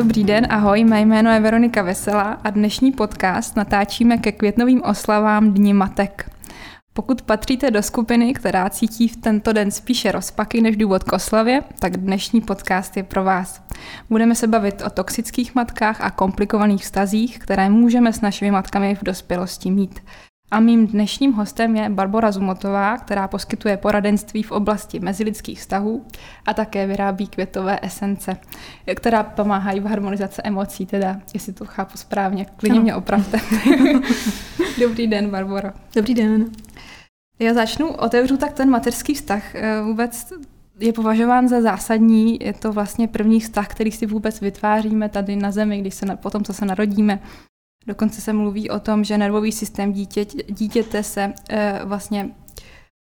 Dobrý den, ahoj, mé jméno je Veronika Veselá a dnešní podcast natáčíme ke květnovým oslavám Dní matek. Pokud patříte do skupiny, která cítí v tento den spíše rozpaky než důvod k oslavě, tak dnešní podcast je pro vás. Budeme se bavit o toxických matkách a komplikovaných vztazích, které můžeme s našimi matkami v dospělosti mít. A mým dnešním hostem je Barbara Zumotová, která poskytuje poradenství v oblasti mezilidských vztahů a také vyrábí květové esence, která pomáhají v harmonizaci emocí, teda, jestli to chápu správně, klidně no. mě opravte. Dobrý den, Barbara. Dobrý den. Já začnu, otevřu tak ten mateřský vztah. Eh, vůbec je považován za zásadní, je to vlastně první vztah, který si vůbec vytváříme tady na zemi, když se po tom, co se narodíme. Dokonce se mluví o tom, že nervový systém dítě, dítěte se e, vlastně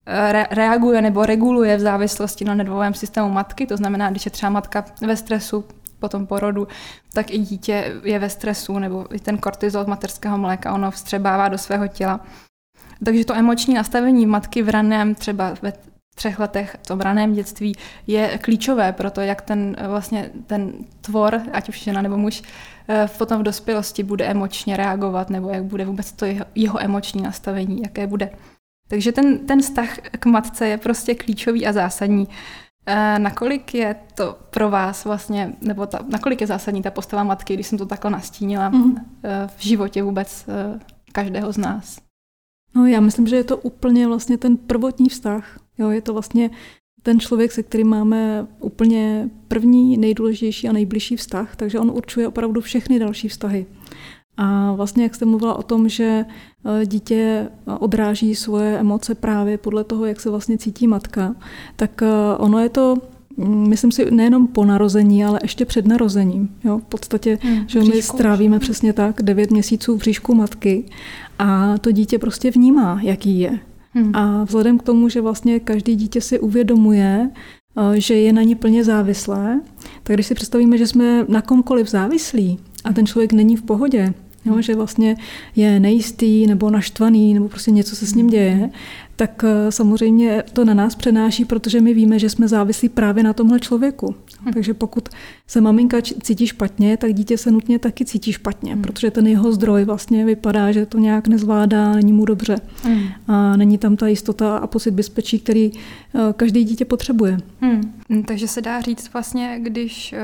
re, reaguje nebo reguluje v závislosti na nervovém systému matky. To znamená, když je třeba matka ve stresu po tom porodu, tak i dítě je ve stresu, nebo i ten kortizol z materského mléka, ono vstřebává do svého těla. Takže to emoční nastavení matky v raném, třeba ve třech letech, v tom raném dětství, je klíčové pro to, jak ten vlastně ten tvor, ať už žena nebo muž, eh, potom v dospělosti bude emočně reagovat, nebo jak bude vůbec to jeho, jeho emoční nastavení, jaké bude. Takže ten, ten vztah k matce je prostě klíčový a zásadní. E, nakolik je to pro vás vlastně, nebo ta, nakolik je zásadní ta postava matky, když jsem to takhle nastínila mm. v životě vůbec každého z nás? No já myslím, že je to úplně vlastně ten prvotní vztah. Jo, je to vlastně ten člověk, se kterým máme úplně první, nejdůležitější a nejbližší vztah, takže on určuje opravdu všechny další vztahy. A vlastně, jak jste mluvila o tom, že e, dítě odráží svoje emoce právě podle toho, jak se vlastně cítí matka, tak e, ono je to mm, myslím si, nejenom po narození, ale ještě před narozením. Jo? V podstatě, hmm, že my strávíme přesně tak devět měsíců v bříšku matky a to dítě prostě vnímá, jaký je. Hmm. A vzhledem k tomu, že vlastně každý dítě si uvědomuje, eh, že je na ní plně závislé, tak když si představíme, že jsme na komkoliv závislí a ten člověk není v pohodě, jo, že vlastně je nejistý nebo naštvaný nebo prostě něco se s ním děje, tak eh, samozřejmě to na nás přenáší, protože my víme, že jsme závislí právě na tomhle člověku. Hmm. Takže pokud se maminka cítí špatně, tak dítě se nutně taky cítí špatně, hmm. protože ten jeho zdroj vlastně vypadá, že to nějak nezvládá, není mu dobře. Hmm. A není tam ta jistota a pocit bezpečí, který eh, každý dítě potřebuje. Hmm. Takže se dá říct vlastně, když eh,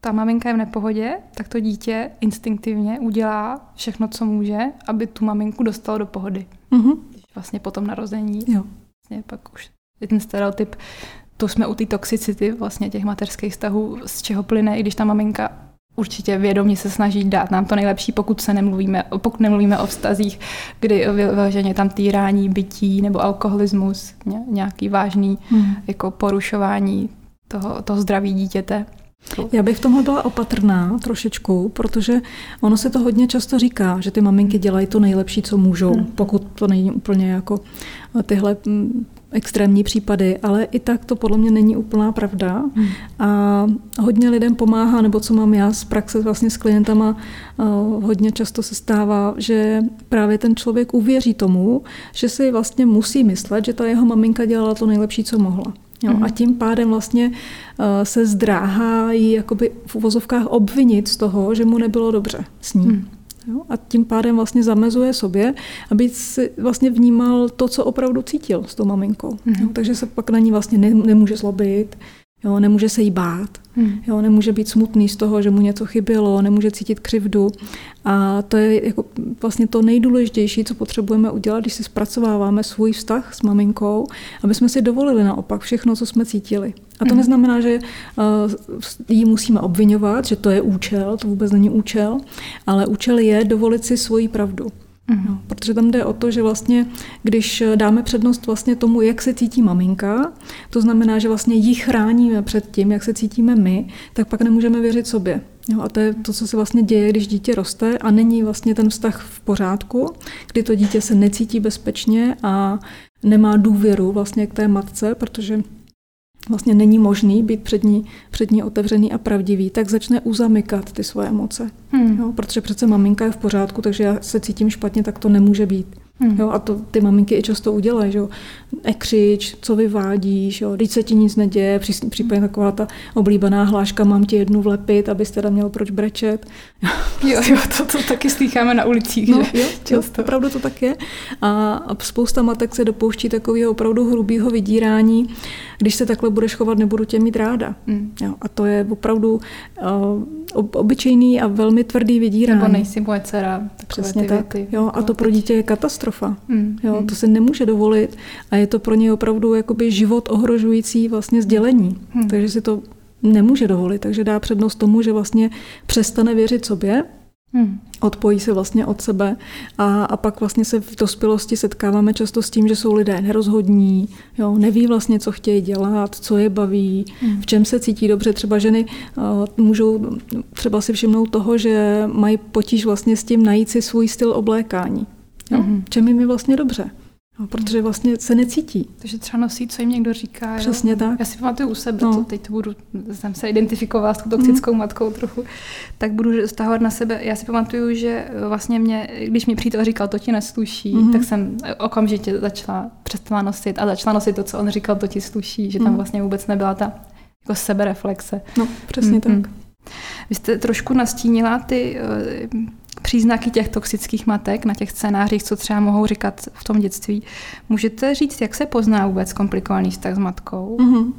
ta maminka je v nepohodě, tak to dítě instinktivně udělá všechno, co může, aby tu maminku dostalo do pohody. Mm-hmm. Vlastně po tom narození. Jo. Vlastně pak už je ten stereotyp, to jsme u té toxicity vlastně těch mateřských vztahů, z čeho plyne, i když ta maminka určitě vědomě se snaží dát nám to nejlepší, pokud se nemluvíme, pokud nemluvíme o vztazích, kdy vyloženě tam týrání, bytí nebo alkoholismus, nějaký vážný hmm. jako porušování toho, toho zdraví dítěte. Já bych v tomhle byla opatrná trošičku, protože ono se to hodně často říká, že ty maminky dělají to nejlepší, co můžou, hmm. pokud to není úplně jako tyhle mm, extrémní případy, ale i tak to podle mě není úplná pravda. Hmm. A hodně lidem pomáhá, nebo co mám já z praxe vlastně s klientama, hodně často se stává, že právě ten člověk uvěří tomu, že si vlastně musí myslet, že ta jeho maminka dělala to nejlepší, co mohla. Jo, a mhm. tím pádem vlastně uh, se zdráhá jí jakoby v uvozovkách obvinit z toho, že mu nebylo dobře s ní. Hmm. Jo, a tím pádem vlastně zamezuje sobě, aby si vlastně vnímal to, co opravdu cítil s tou maminkou. Hmm. Jo, takže se pak na ní vlastně ne, nemůže zlobit, Jo, nemůže se jí bát, hmm. jo, nemůže být smutný z toho, že mu něco chybělo, nemůže cítit křivdu. A to je jako vlastně to nejdůležitější, co potřebujeme udělat, když si zpracováváme svůj vztah s maminkou, aby jsme si dovolili naopak všechno, co jsme cítili. A to hmm. neznamená, že uh, ji musíme obvinovat, že to je účel, to vůbec není účel, ale účel je dovolit si svoji pravdu. No, protože tam jde o to, že vlastně, když dáme přednost vlastně tomu, jak se cítí maminka, to znamená, že vlastně ji chráníme před tím, jak se cítíme my, tak pak nemůžeme věřit sobě. Jo, a to je to, co se vlastně děje, když dítě roste a není vlastně ten vztah v pořádku, kdy to dítě se necítí bezpečně a nemá důvěru vlastně k té matce, protože vlastně není možný být před ní, před ní otevřený a pravdivý, tak začne uzamykat ty svoje emoce. Hmm. Jo, protože přece maminka je v pořádku, takže já se cítím špatně, tak to nemůže být. Hmm. Jo, a to ty maminky i často udělají, že jo. Ekřič, co vyvádíš, jo, když se ti nic neděje, případně taková ta oblíbená hláška, mám ti jednu vlepit, abyste teda měl proč brečet. Jo, jo, to, to taky slycháme na ulicích, no, že? Jo, často. Jo, opravdu to tak je. A, a spousta matek se dopouští takového opravdu hrubého vydírání, když se takhle budeš chovat, nebudu tě mít ráda. Hmm. Jo, a to je opravdu uh, obyčejný a velmi tvrdý vydírání. Nebo nejsi moje dcera. Přesně tak. Věty. Jo, a to pro dítě je katastrofa. Hmm. Jo, hmm. to se nemůže dovolit a je to pro ně opravdu jakoby život ohrožující vlastně sdělení. Hmm. Takže si to nemůže dovolit, takže dá přednost tomu, že vlastně přestane věřit sobě, Hmm. Odpojí se vlastně od sebe a, a pak vlastně se v dospělosti setkáváme často s tím, že jsou lidé nerozhodní, jo, neví vlastně, co chtějí dělat, co je baví, hmm. v čem se cítí dobře. Třeba ženy uh, můžou třeba si všimnout toho, že mají potíž vlastně s tím najít si svůj styl oblékání. Jo? Hmm. Čem jim je vlastně dobře. No, protože vlastně se necítí. Takže třeba nosí, co jim někdo říká. Přesně jo? tak. Já si pamatuju u sebe, no. to teď to budu, jsem se identifikovala s tou toxickou mm. matkou trochu, tak budu stahovat na sebe. Já si pamatuju, že vlastně mě, když mi přítel říkal, to ti nesluší, mm. tak jsem okamžitě začala, přestala nosit a začala nosit to, co on říkal, to ti sluší, že tam mm. vlastně vůbec nebyla ta jako sebereflexe. No, přesně mm. tak. Vy jste trošku nastínila ty eh, příznaky těch toxických matek na těch scénářích, co třeba mohou říkat v tom dětství. Můžete říct, jak se pozná vůbec komplikovaný vztah s matkou? Mm-hmm.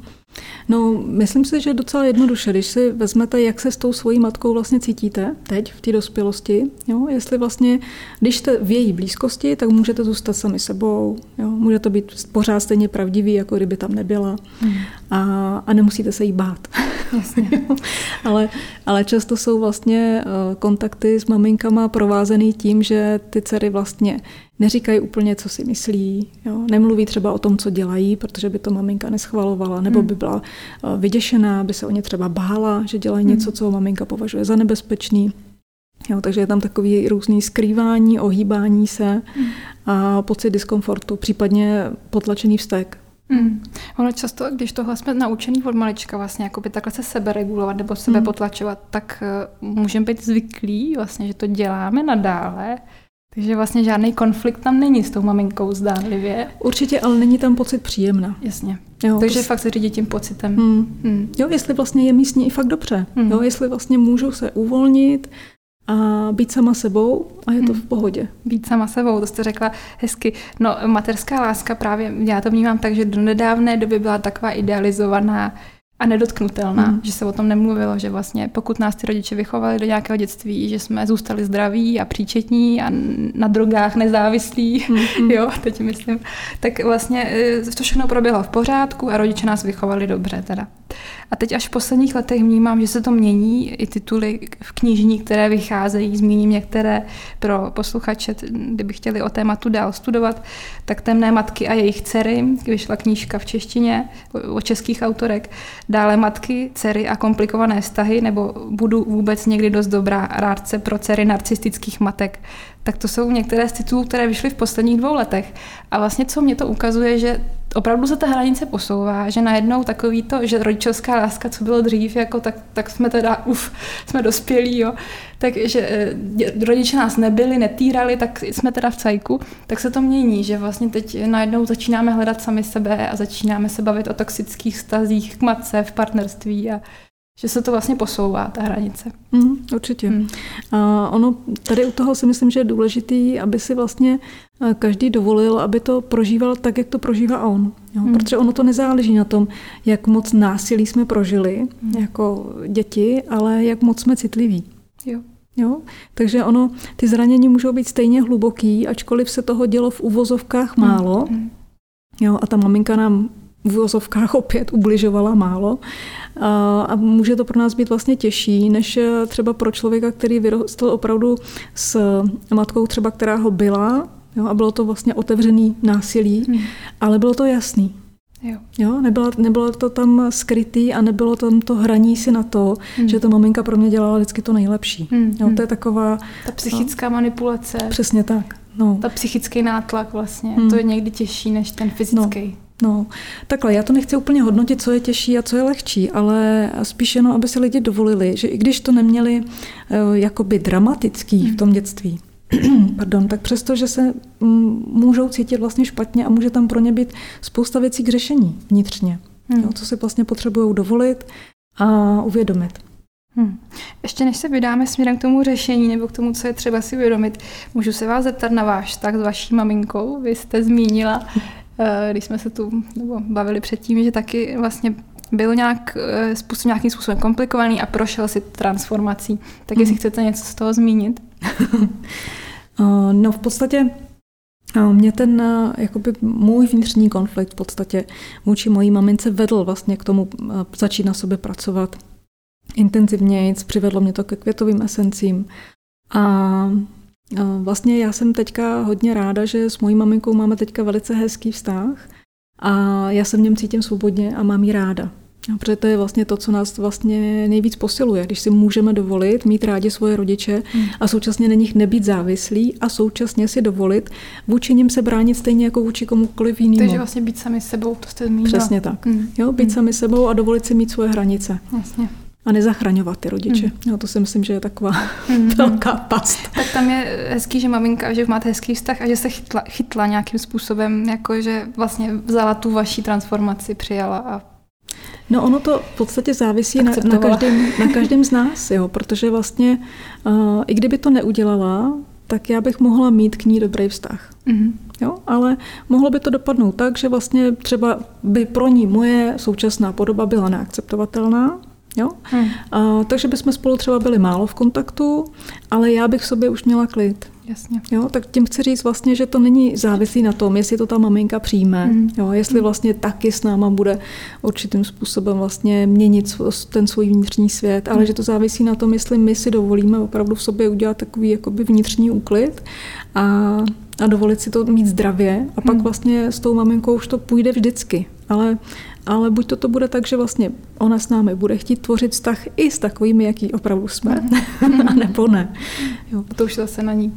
No, myslím si, že docela jednoduše, když si vezmete, jak se s tou svojí matkou vlastně cítíte teď v té dospělosti, jo? jestli vlastně, když jste v její blízkosti, tak můžete zůstat sami sebou, jo? může to být pořád stejně pravdivý, jako kdyby tam nebyla hmm. a, a nemusíte se jí bát. Jasně. ale, ale často jsou vlastně eh, kontakty s maminkama provázený tím, že ty dcery vlastně neříkají úplně, co si myslí, jo? nemluví třeba o tom, co dělají, protože by to maminka neschvalovala, nebo hmm. by byla eh, vyděšená, by se o ně třeba bála, že dělají něco, hmm. co maminka považuje za nebezpečný. Jo, takže je tam takový různý skrývání, ohýbání se hmm. a pocit diskomfortu, případně potlačený vztek. Mm. Ono často, když tohle jsme naučený od malička, vlastně jako by takhle se sebe regulovat nebo sebe mm. potlačovat, tak uh, můžeme být zvyklí, vlastně, že to děláme nadále, takže vlastně žádný konflikt tam není s tou maminkou zdánlivě. Určitě, ale není tam pocit příjemná. Jasně. Jo, Takže to... fakt se řídí tím pocitem. Hmm. Hmm. Jo, jestli vlastně je místně i fakt dobře. Hmm. Jo, jestli vlastně můžu se uvolnit, a být sama sebou a je to hmm. v pohodě. Být sama sebou, to jste řekla hezky. No, materská láska právě, já to vnímám tak, že do nedávné doby byla taková idealizovaná a nedotknutelná, mm. že se o tom nemluvilo, že vlastně pokud nás ty rodiče vychovali do nějakého dětství, že jsme zůstali zdraví a příčetní a na drogách nezávislí, mm. jo, teď myslím, tak vlastně eh, to všechno proběhlo v pořádku a rodiče nás vychovali dobře teda. A teď až v posledních letech vnímám, že se to mění, i tituly v knižní, které vycházejí, zmíním některé pro posluchače, kdyby chtěli o tématu dál studovat, tak Temné matky a jejich dcery, vyšla knížka v češtině o českých autorek, dále matky, dcery a komplikované vztahy, nebo budu vůbec někdy dost dobrá rádce pro dcery narcistických matek tak to jsou některé z titulů, které vyšly v posledních dvou letech. A vlastně co mě to ukazuje, že opravdu se ta hranice posouvá, že najednou takový to, že rodičovská láska, co bylo dřív, jako tak, tak jsme teda, uf, jsme dospělí, jo, takže eh, rodiče nás nebyli, netýrali, tak jsme teda v cajku, tak se to mění, že vlastně teď najednou začínáme hledat sami sebe a začínáme se bavit o toxických stazích k matce v partnerství a že se to vlastně posouvá, ta hranice. Mm, určitě. Mm. A ono, tady u toho si myslím, že je důležitý, aby si vlastně eh, každý dovolil, aby to prožíval tak, jak to prožívá on. Jo? Mm. Protože ono to nezáleží na tom, jak moc násilí jsme prožili mm. jako děti, ale jak moc jsme citliví. Jo. Jo? Takže ono, ty zranění můžou být stejně hluboký, ačkoliv se toho dělo v uvozovkách málo. Mm. Jo, a ta maminka nám v uvozovkách opět ubližovala málo. A může to pro nás být vlastně těžší, než eh, třeba pro člověka, který vyrostl opravdu s matkou třeba, která ho byla, jo, a bylo to vlastně otevřený násilí, hmm. ale bylo to jasný. Jo. Jo, nebylo, nebylo to tam skrytý a nebylo tam to hraní si na to, hmm. že ta maminka pro mě dělala vždycky to nejlepší. Hmm. Jo, to je taková... Ta psychická no, manipulace. Přesně tak. No. Ta psychický nátlak vlastně, hmm. to je někdy těžší než ten fyzický. No. No, takhle, já to nechci úplně hodnotit, co je těžší a co je lehčí, ale spíš jenom, aby si lidi dovolili, že i když to neměli uh, jakoby dramatický v tom dětství, pardon, tak přesto, že se mm, můžou cítit vlastně špatně a může tam pro ně být spousta věcí k řešení vnitřně, hmm. jo, co si vlastně potřebují dovolit a uvědomit. Hmm. Ještě než se vydáme směrem k tomu řešení nebo k tomu, co je třeba si uvědomit, můžu se vás zeptat na váš tak s vaší maminkou. Vy jste zmínila, eh, když jsme se tu nebo bavili předtím, že taky vlastně byl nějak eh, způsob, nějakým způsobem komplikovaný a prošel si transformací. Tak jestli hmm. chcete něco z toho zmínit? Eh, no v podstatě mě ten jakoby můj vnitřní konflikt v podstatě vůči mojí mamince vedl vlastně k tomu začít na sobě pracovat intenzivněji, přivedlo mě to ke květovým esencím. A vlastně já jsem teďka hodně ráda, že s mojí maminkou máme teďka velice hezký vztah a já se v něm cítím svobodně a mám ji ráda. Protože to je vlastně to, co nás vlastně nejvíc posiluje, když si můžeme dovolit mít rádi svoje rodiče hmm. a současně na nich nebýt závislí a současně si dovolit vůči nim se bránit stejně jako vůči komukoliv jinému. Takže vlastně být sami sebou, to jste zmínila. Přesně tak. Hmm. Jo, být hmm. sami sebou a dovolit si mít svoje hranice. Vlastně a nezachraňovat ty rodiče. Mm. Jo, to si myslím, že je taková mm. velká past. Tak tam je hezký, že maminka, že máte hezký vztah a že se chytla, chytla nějakým způsobem, jako že vlastně vzala tu vaší transformaci, přijala a No ono to v podstatě závisí na, na, každém, na každém z nás, jo, protože vlastně uh, i kdyby to neudělala, tak já bych mohla mít k ní dobrý vztah. Mm-hmm. Jo, ale mohlo by to dopadnout tak, že vlastně třeba by pro ní moje současná podoba byla neakceptovatelná, Jo? Hmm. A, takže bychom spolu třeba byli málo v kontaktu, ale já bych v sobě už měla klid. Jasně. Jo, tak tím chci říct vlastně, že to není závislý na tom, jestli to ta maminka přijme, hmm. jo, jestli vlastně taky s náma bude určitým způsobem vlastně měnit ten svůj vnitřní svět, ale hmm. že to závisí na tom, jestli my si dovolíme opravdu v sobě udělat takový jakoby vnitřní úklid a, a dovolit si to mít zdravě a pak hmm. vlastně s tou maminkou už to půjde vždycky. Ale ale buď to, to bude tak, že vlastně ona s námi bude chtít tvořit vztah i s takovými, jaký opravdu jsme, a nebo ne. Jo. A to už zase na ní.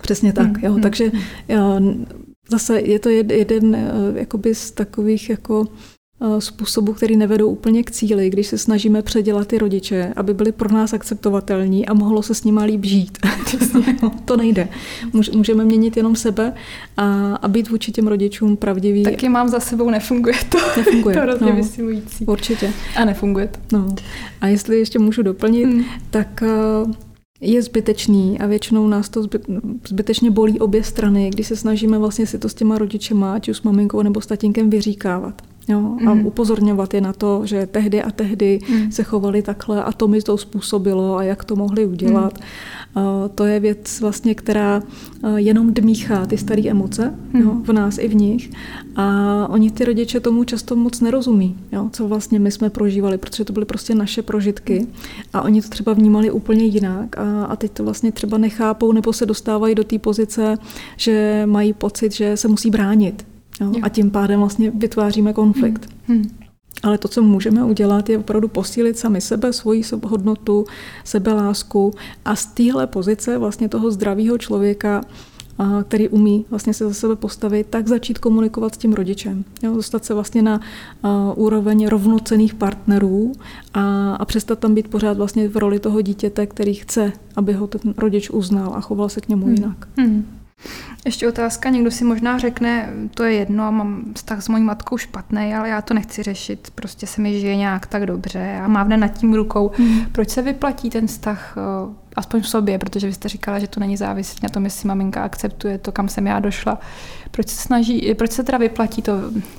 Přesně tak. Hmm, jo. Hmm. Takže jo, zase je to jeden eh, jakoby z takových jako Eh, způsobů, který nevedou úplně k cíli, když se snažíme předělat ty rodiče, aby byli pro nás akceptovatelní a mohlo se s nimi líp žít. No, to nejde. Můžeme měnit jenom sebe a, a být vůči těm rodičům pravdivý. Taky mám za sebou, nefunguje to. Nefunguje. to hrozně no, vysilující. Určitě. A nefunguje to. No. A jestli ještě můžu doplnit, hmm. tak uh, je zbytečný a většinou nás to zbytečně bolí obě strany, když se snažíme vlastně si to s těma rodičema, ať už s maminkou nebo s tatínkem vyříkávat. Jo, a mm. upozorňovat je na to, že tehdy a tehdy mm. se chovali takhle a to mi to způsobilo a jak to mohli udělat. Mm. To je věc vlastně, která uh, jenom dmíchá ty staré emoce mm. jo, v nás i v nich a oni ty rodiče tomu často moc nerozumí, jo, co vlastně my jsme prožívali, protože to byly prostě naše prožitky a oni to třeba vnímali úplně jinak a, a teď to vlastně třeba nechápou nebo se dostávají do té pozice, že mají pocit, že se musí bránit Jo? A tím pádem vlastně vytváříme konflikt. Hmm. Hmm. Ale to, co můžeme udělat, je opravdu posílit sami sebe, svoji hodnotu, sebelásku a z téhle pozice vlastně toho zdravého člověka, který umí vlastně se za sebe postavit, tak začít komunikovat s tím rodičem. Jo, dostat se vlastně na úroveň rovnocených partnerů a, a přestat tam být pořád vlastně v roli toho dítěte, který chce, aby ho ten rodič uznal a choval se k němu hmm. jinak. Hmm. Ještě otázka, někdo si možná řekne, to je jedno, mám vztah s mojí matkou špatný, ale já to nechci řešit, prostě se mi žije nějak tak dobře a mávne nad tím rukou. Hmm. Proč se vyplatí ten vztah eh, aspoň v sobě, protože vy jste říkala, že to není závislé na tom, jestli maminka akceptuje to, kam jsem já došla. Proč se snaží, proč se teda vyplatí to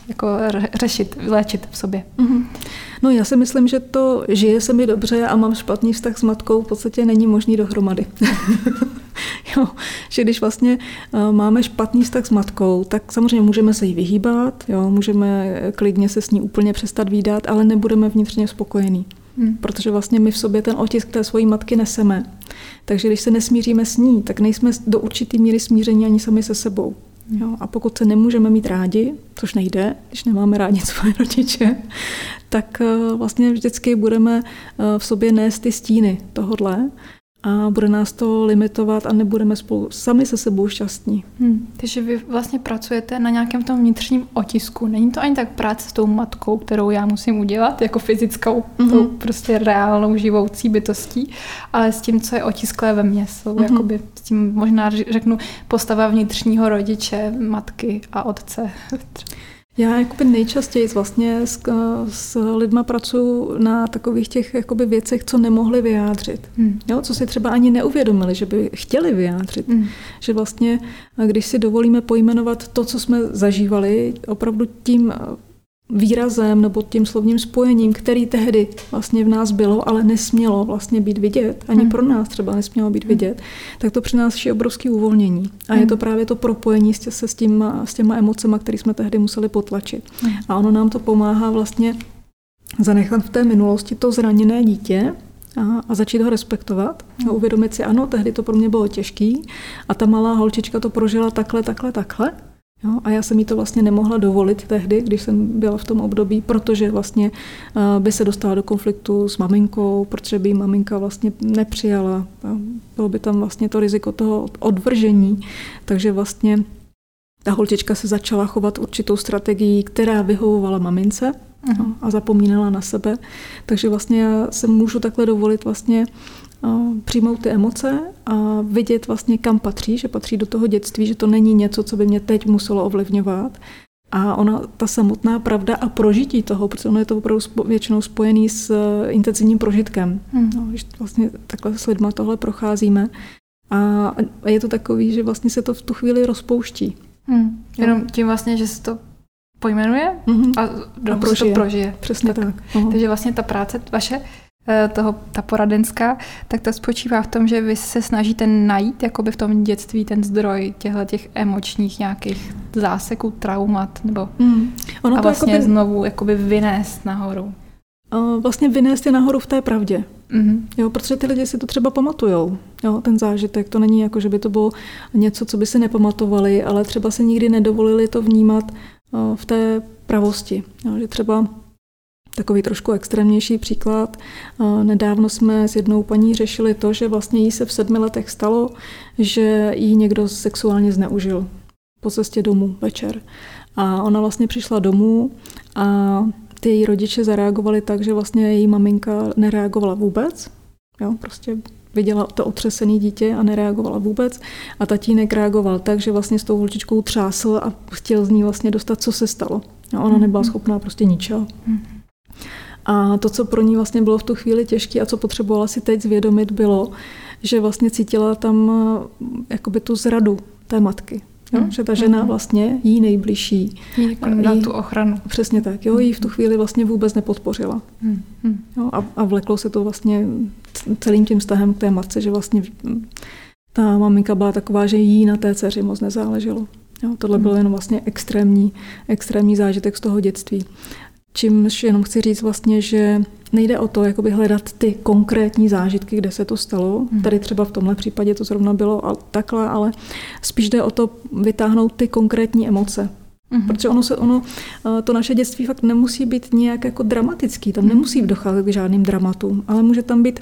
jako řešit, léčit v sobě? Mm-hmm. No já si myslím, že to žije se mi dobře a mám špatný vztah s matkou v podstatě není možný dohromady. jo, že když vlastně uh, máme špatný vztah s matkou, tak samozřejmě můžeme se jí vyhýbat, jo, můžeme klidně se s ní úplně přestat výdat, ale nebudeme vnitřně spokojení. Hmm. Protože vlastně my v sobě ten otisk té svojí matky neseme. Takže když se nesmíříme s ní, tak nejsme do určitý míry smíření ani sami se sebou. Jo? A pokud se nemůžeme mít rádi, což nejde, když nemáme rádi svoje rodiče, tak eh, vlastně vždycky budeme eh, v sobě nést ty stíny tohodle a bude nás to limitovat a nebudeme spolu sami se sebou šťastní. Hmm. Takže vy vlastně pracujete na nějakém tom vnitřním otisku. Není to ani tak práce s tou matkou, kterou já musím udělat, jako fyzickou, mm-hmm. tou prostě reálnou živoucí bytostí, ale s tím, co je otisklé ve mně. Jsou mm-hmm. jakoby s tím možná řeknu postava vnitřního rodiče, matky a otce. Já jakoby nejčastěji vlastně s, s lidma pracuji na takových těch jakoby věcech, co nemohli vyjádřit. Hmm. Jo, co si třeba ani neuvědomili, že by chtěli vyjádřit. Hmm. Že vlastně, když si dovolíme pojmenovat to, co jsme zažívali, opravdu tím výrazem nebo tím slovním spojením, který tehdy vlastně v nás bylo, ale nesmělo vlastně být vidět, ani hmm. pro nás třeba nesmělo být hmm. vidět, tak to přináší obrovské uvolnění. A je to hmm. právě to propojení se s, těma, s těma emocema, které jsme tehdy museli potlačit. A ono nám to pomáhá vlastně zanechat v té minulosti to zraněné dítě, a, a začít ho respektovat a uvědomit si, ano, tehdy to pro mě bylo těžký a ta malá holčička to prožila takhle, takhle, takhle Jo, a já jsem jí to vlastně nemohla dovolit tehdy, když jsem byla v tom období, protože vlastně uh, by se dostala do konfliktu s maminkou, protože by maminka vlastně nepřijala. Bylo by tam vlastně to riziko toho odvržení. Takže vlastně ta holčička se začala chovat určitou strategií, která vyhovovala mamince uh-huh. a zapomínala na sebe. Takže vlastně já se můžu takhle dovolit vlastně přijmout ty emoce a vidět vlastně, kam patří, že patří do toho dětství, že to není něco, co by mě teď muselo ovlivňovat. A ona, ta samotná pravda a prožití toho, protože ono je to opravdu většinou spojený s eh, intenzivním prožitkem. Hmm. No, když vlastně takhle s lidma tohle procházíme. A je to takový, že vlastně se to v tu chvíli rozpouští. Hmm. Jenom tím vlastně, že se to pojmenuje mm-hmm. a, a prožije. to prožije. Přesně tak. tak. Takže vlastně ta práce vaše toho, ta poradenská, tak to spočívá v tom, že vy se snažíte najít jakoby v tom dětství ten zdroj těchto těch emočních nějakých záseků, traumat, nebo mm. ono a vlastně jakoby, znovu jakoby vynést nahoru. Vlastně vynést je nahoru v té pravdě. Mm-hmm. Jo, protože ty lidi si to třeba pamatujou, jo, ten zážitek. To není jako, že by to bylo něco, co by si nepamatovali, ale třeba se nikdy nedovolili to vnímat v té pravosti. Jo, že třeba Takový trošku extrémnější příklad. Nedávno jsme s jednou paní řešili to, že vlastně jí se v sedmi letech stalo, že jí někdo sexuálně zneužil po cestě domů večer. A ona vlastně přišla domů a ty její rodiče zareagovali tak, že vlastně její maminka nereagovala vůbec. Jo, prostě viděla to otřesené dítě a nereagovala vůbec. A tatínek reagoval tak, že vlastně s tou holčičkou třásl a chtěl z ní vlastně dostat, co se stalo. A ona nebyla schopná prostě ničeho. A to, co pro ní vlastně bylo v tu chvíli těžké a co potřebovala si teď zvědomit, bylo, že vlastně cítila tam eh, jakoby tu zradu té matky. Jo? Hmm. Že ta žena hmm. vlastně jí nejbližší. Jí na tu ochranu. Přesně tak. Jo? Jí v tu chvíli vlastně vůbec nepodpořila. Hmm. Jo? A, a vleklo se to vlastně celým tím vztahem k té matce, že vlastně ta maminka byla taková, že jí na té dceři moc nezáleželo. Jo? Tohle byl jen vlastně extrémní, extrémní zážitek z toho dětství. Čímž jenom chci říct vlastně, že nejde o to jakoby hledat ty konkrétní zážitky, kde se to stalo. Hmm. Tady třeba v tomhle případě to zrovna bylo a takhle, ale spíš jde o to vytáhnout ty konkrétní emoce. Mm-hmm. Protože ono, se, ono, eh, to naše dětství fakt nemusí být nějak jako dramatický, tam nemusí docházet k žádným dramatům, ale může tam být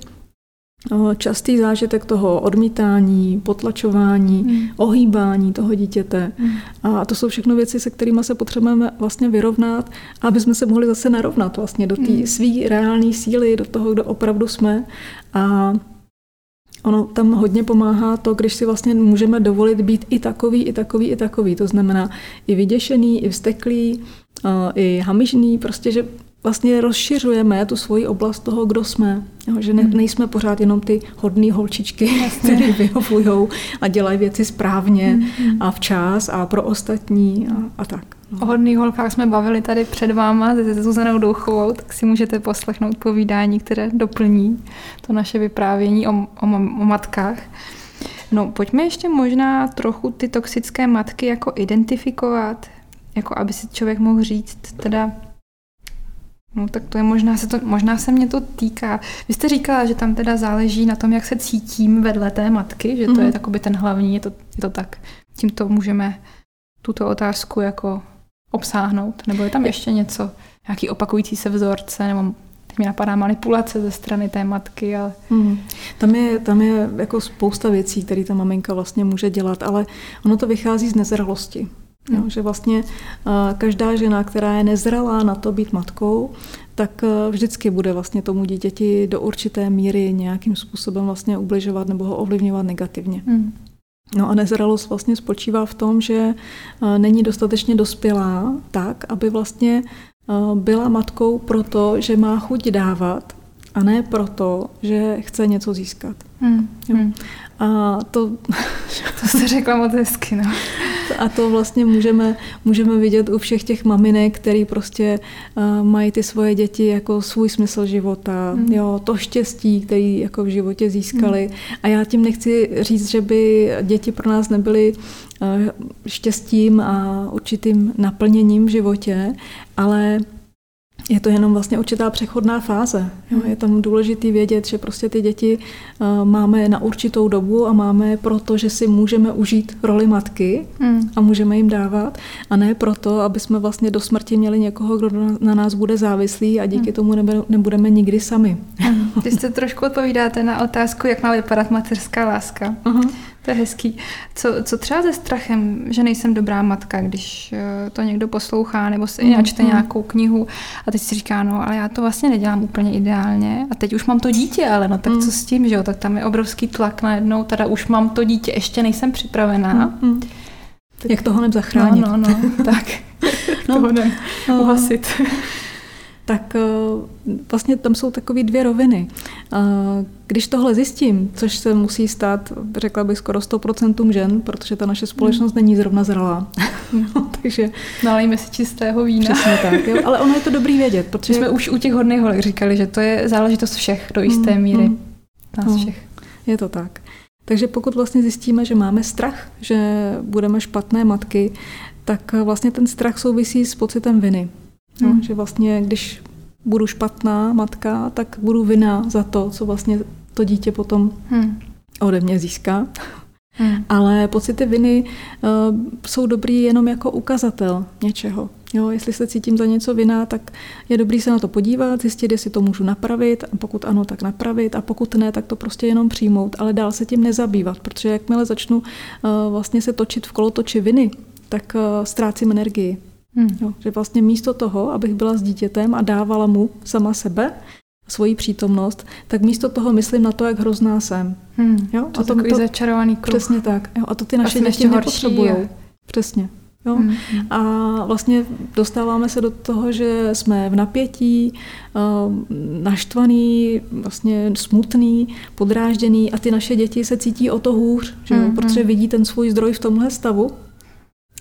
častý zážitek toho odmítání, potlačování, mm. ohýbání toho dítěte. Mm. A to jsou všechno věci, se kterými se potřebujeme vlastně vyrovnat, aby jsme se mohli zase narovnat vlastně do té mm. své reálné síly, do toho, kdo opravdu jsme. A ono tam hodně pomáhá to, když si vlastně můžeme dovolit být i takový, i takový, i takový. To znamená i vyděšený, i vzteklý, i hamižný, prostě, že vlastně rozšiřujeme tu svoji oblast toho, kdo jsme. Jo, že ne, hmm. nejsme pořád jenom ty hodné holčičky, které vyhovují a dělají věci správně hmm. a včas a pro ostatní a, a tak. No. O hodných holkách jsme bavili tady před váma se Zuzanou Douchovou, tak si můžete poslechnout povídání, které doplní to naše vyprávění o, o, o matkách. No, pojďme ještě možná trochu ty toxické matky jako identifikovat, jako aby si člověk mohl říct, teda No tak to je možná se, to, možná se mě to týká. Vy jste říkala, že tam teda záleží na tom, jak se cítím vedle té matky, že to mm-hmm. je takoby ten hlavní, je to, je to tak. Tímto můžeme tuto otázku jako obsáhnout, nebo je tam ještě něco, nějaký opakující se vzorce, nebo mi napadá manipulace ze strany té matky. Ale... Hmm. Tam, je, tam je jako spousta věcí, které ta maminka vlastně může dělat, ale ono to vychází z nezralosti. Jo, že vlastně každá žena, která je nezralá na to být matkou, tak vždycky bude vlastně tomu dítěti do určité míry nějakým způsobem vlastně ubližovat nebo ho ovlivňovat negativně. Hmm. No a nezralost vlastně spočívá v tom, že není dostatečně dospělá tak, aby vlastně byla matkou proto, že má chuť dávat a ne proto, že chce něco získat. Hmm. Jo. Hmm. A to... to jste řekla moc hezky, no. A to vlastně můžeme, můžeme vidět u všech těch maminek, který prostě uh, mají ty svoje děti jako svůj smysl života, mm. jo, to štěstí, který jako v životě získali. Mm. A já tím nechci říct, že by děti pro nás nebyly uh, štěstím a určitým naplněním v životě, ale je to jenom vlastně určitá přechodná fáze. Jo. Je tam důležité vědět, že prostě ty děti uh, máme na určitou dobu a máme proto, že si můžeme užít roli matky hmm. a můžeme jim dávat, a ne proto, aby jsme vlastně do smrti měli někoho, kdo na nás bude závislý a díky hmm. tomu nebudeme nikdy sami. Ty jste trošku odpovídáte na otázku, jak má vypadat mateřská láska. Uh-huh. To je hezký. Co, co třeba se strachem, že nejsem dobrá matka, když eh, to někdo poslouchá nebo si mm, čte mm. nějakou knihu a teď si říká, no ale já to vlastně nedělám úplně ideálně a teď už mám to dítě, ale no tak mm. co s tím, že jo, tak tam je obrovský tlak najednou, teda už mám to dítě, ještě nejsem připravená. Mm, mm. Jak toho zachránit? No, no, no, tak. no, toho no, uhasit tak eh, vlastně tam jsou takové dvě roviny. Když tohle zjistím, což se musí stát, řekla bych, skoro 100% žen, protože ta naše společnost hmm. není zrovna zralá. no, takže... Nalejme si čistého vína. Přesně tak, jo. ale ono je to dobrý vědět. Protože jsme už u těch hodných holek říkali, že to je záležitost všech do jisté hmm, míry. Hmm. Nás všech. Je to tak. Takže pokud vlastně zjistíme, že máme strach, že budeme špatné matky, tak vlastně ten strach souvisí s pocitem viny. No, hmm. Že vlastně, když budu špatná matka, tak budu vina za to, co vlastně to dítě potom hmm. ode mě získá. Hmm. Ale pocity viny uh, jsou dobrý jenom jako ukazatel něčeho. Jo, jestli se cítím za něco vina, tak je dobrý se na to podívat, zjistit, jestli to můžu napravit, a pokud ano, tak napravit, a pokud ne, tak to prostě jenom přijmout, ale dál se tím nezabývat, protože jakmile začnu uh, vlastně se točit v kolotoči viny, tak uh, ztrácím energii. Hmm. Jo, že vlastně místo toho, abych byla s dítětem a dávala mu sama sebe, svoji přítomnost, tak místo toho myslím na to, jak hrozná jsem. Hmm. Jo? To a to, takový to, začarovaný kruh. Přesně tak. Jo? A to ty naše děti nepotřebují. Přesně. Jo? Hmm. A vlastně dostáváme se do toho, že jsme v napětí, eh, naštvaný, vlastně smutný, podrážděný a ty naše děti se cítí o to hůř, že jo? Hmm. protože vidí ten svůj zdroj v tomhle stavu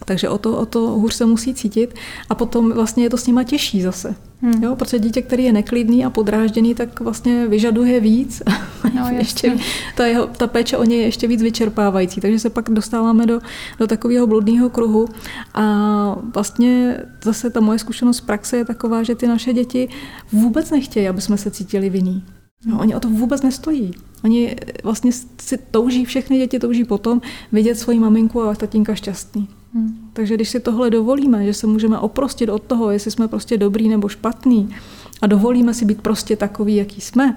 takže o to, o to hůř se musí cítit a potom vlastně je to s nima těžší zase. Hmm. Jo, protože dítě, který je neklidný a podrážděný, tak vlastně vyžaduje víc. No, ještě, ta, jeho, ta péče o něj je ještě víc vyčerpávající. Takže se pak dostáváme do, do takového bludného kruhu. A vlastně zase ta moje zkušenost z praxe je taková, že ty naše děti vůbec nechtějí, aby jsme se cítili vinní. No, oni o to vůbec nestojí. Oni vlastně si touží, všechny děti touží potom vidět svoji maminku a tatínka šťastný. Hmm. Takže když si tohle dovolíme, že se můžeme oprostit od toho, jestli jsme prostě dobrý nebo špatný a dovolíme si být prostě takový, jaký jsme,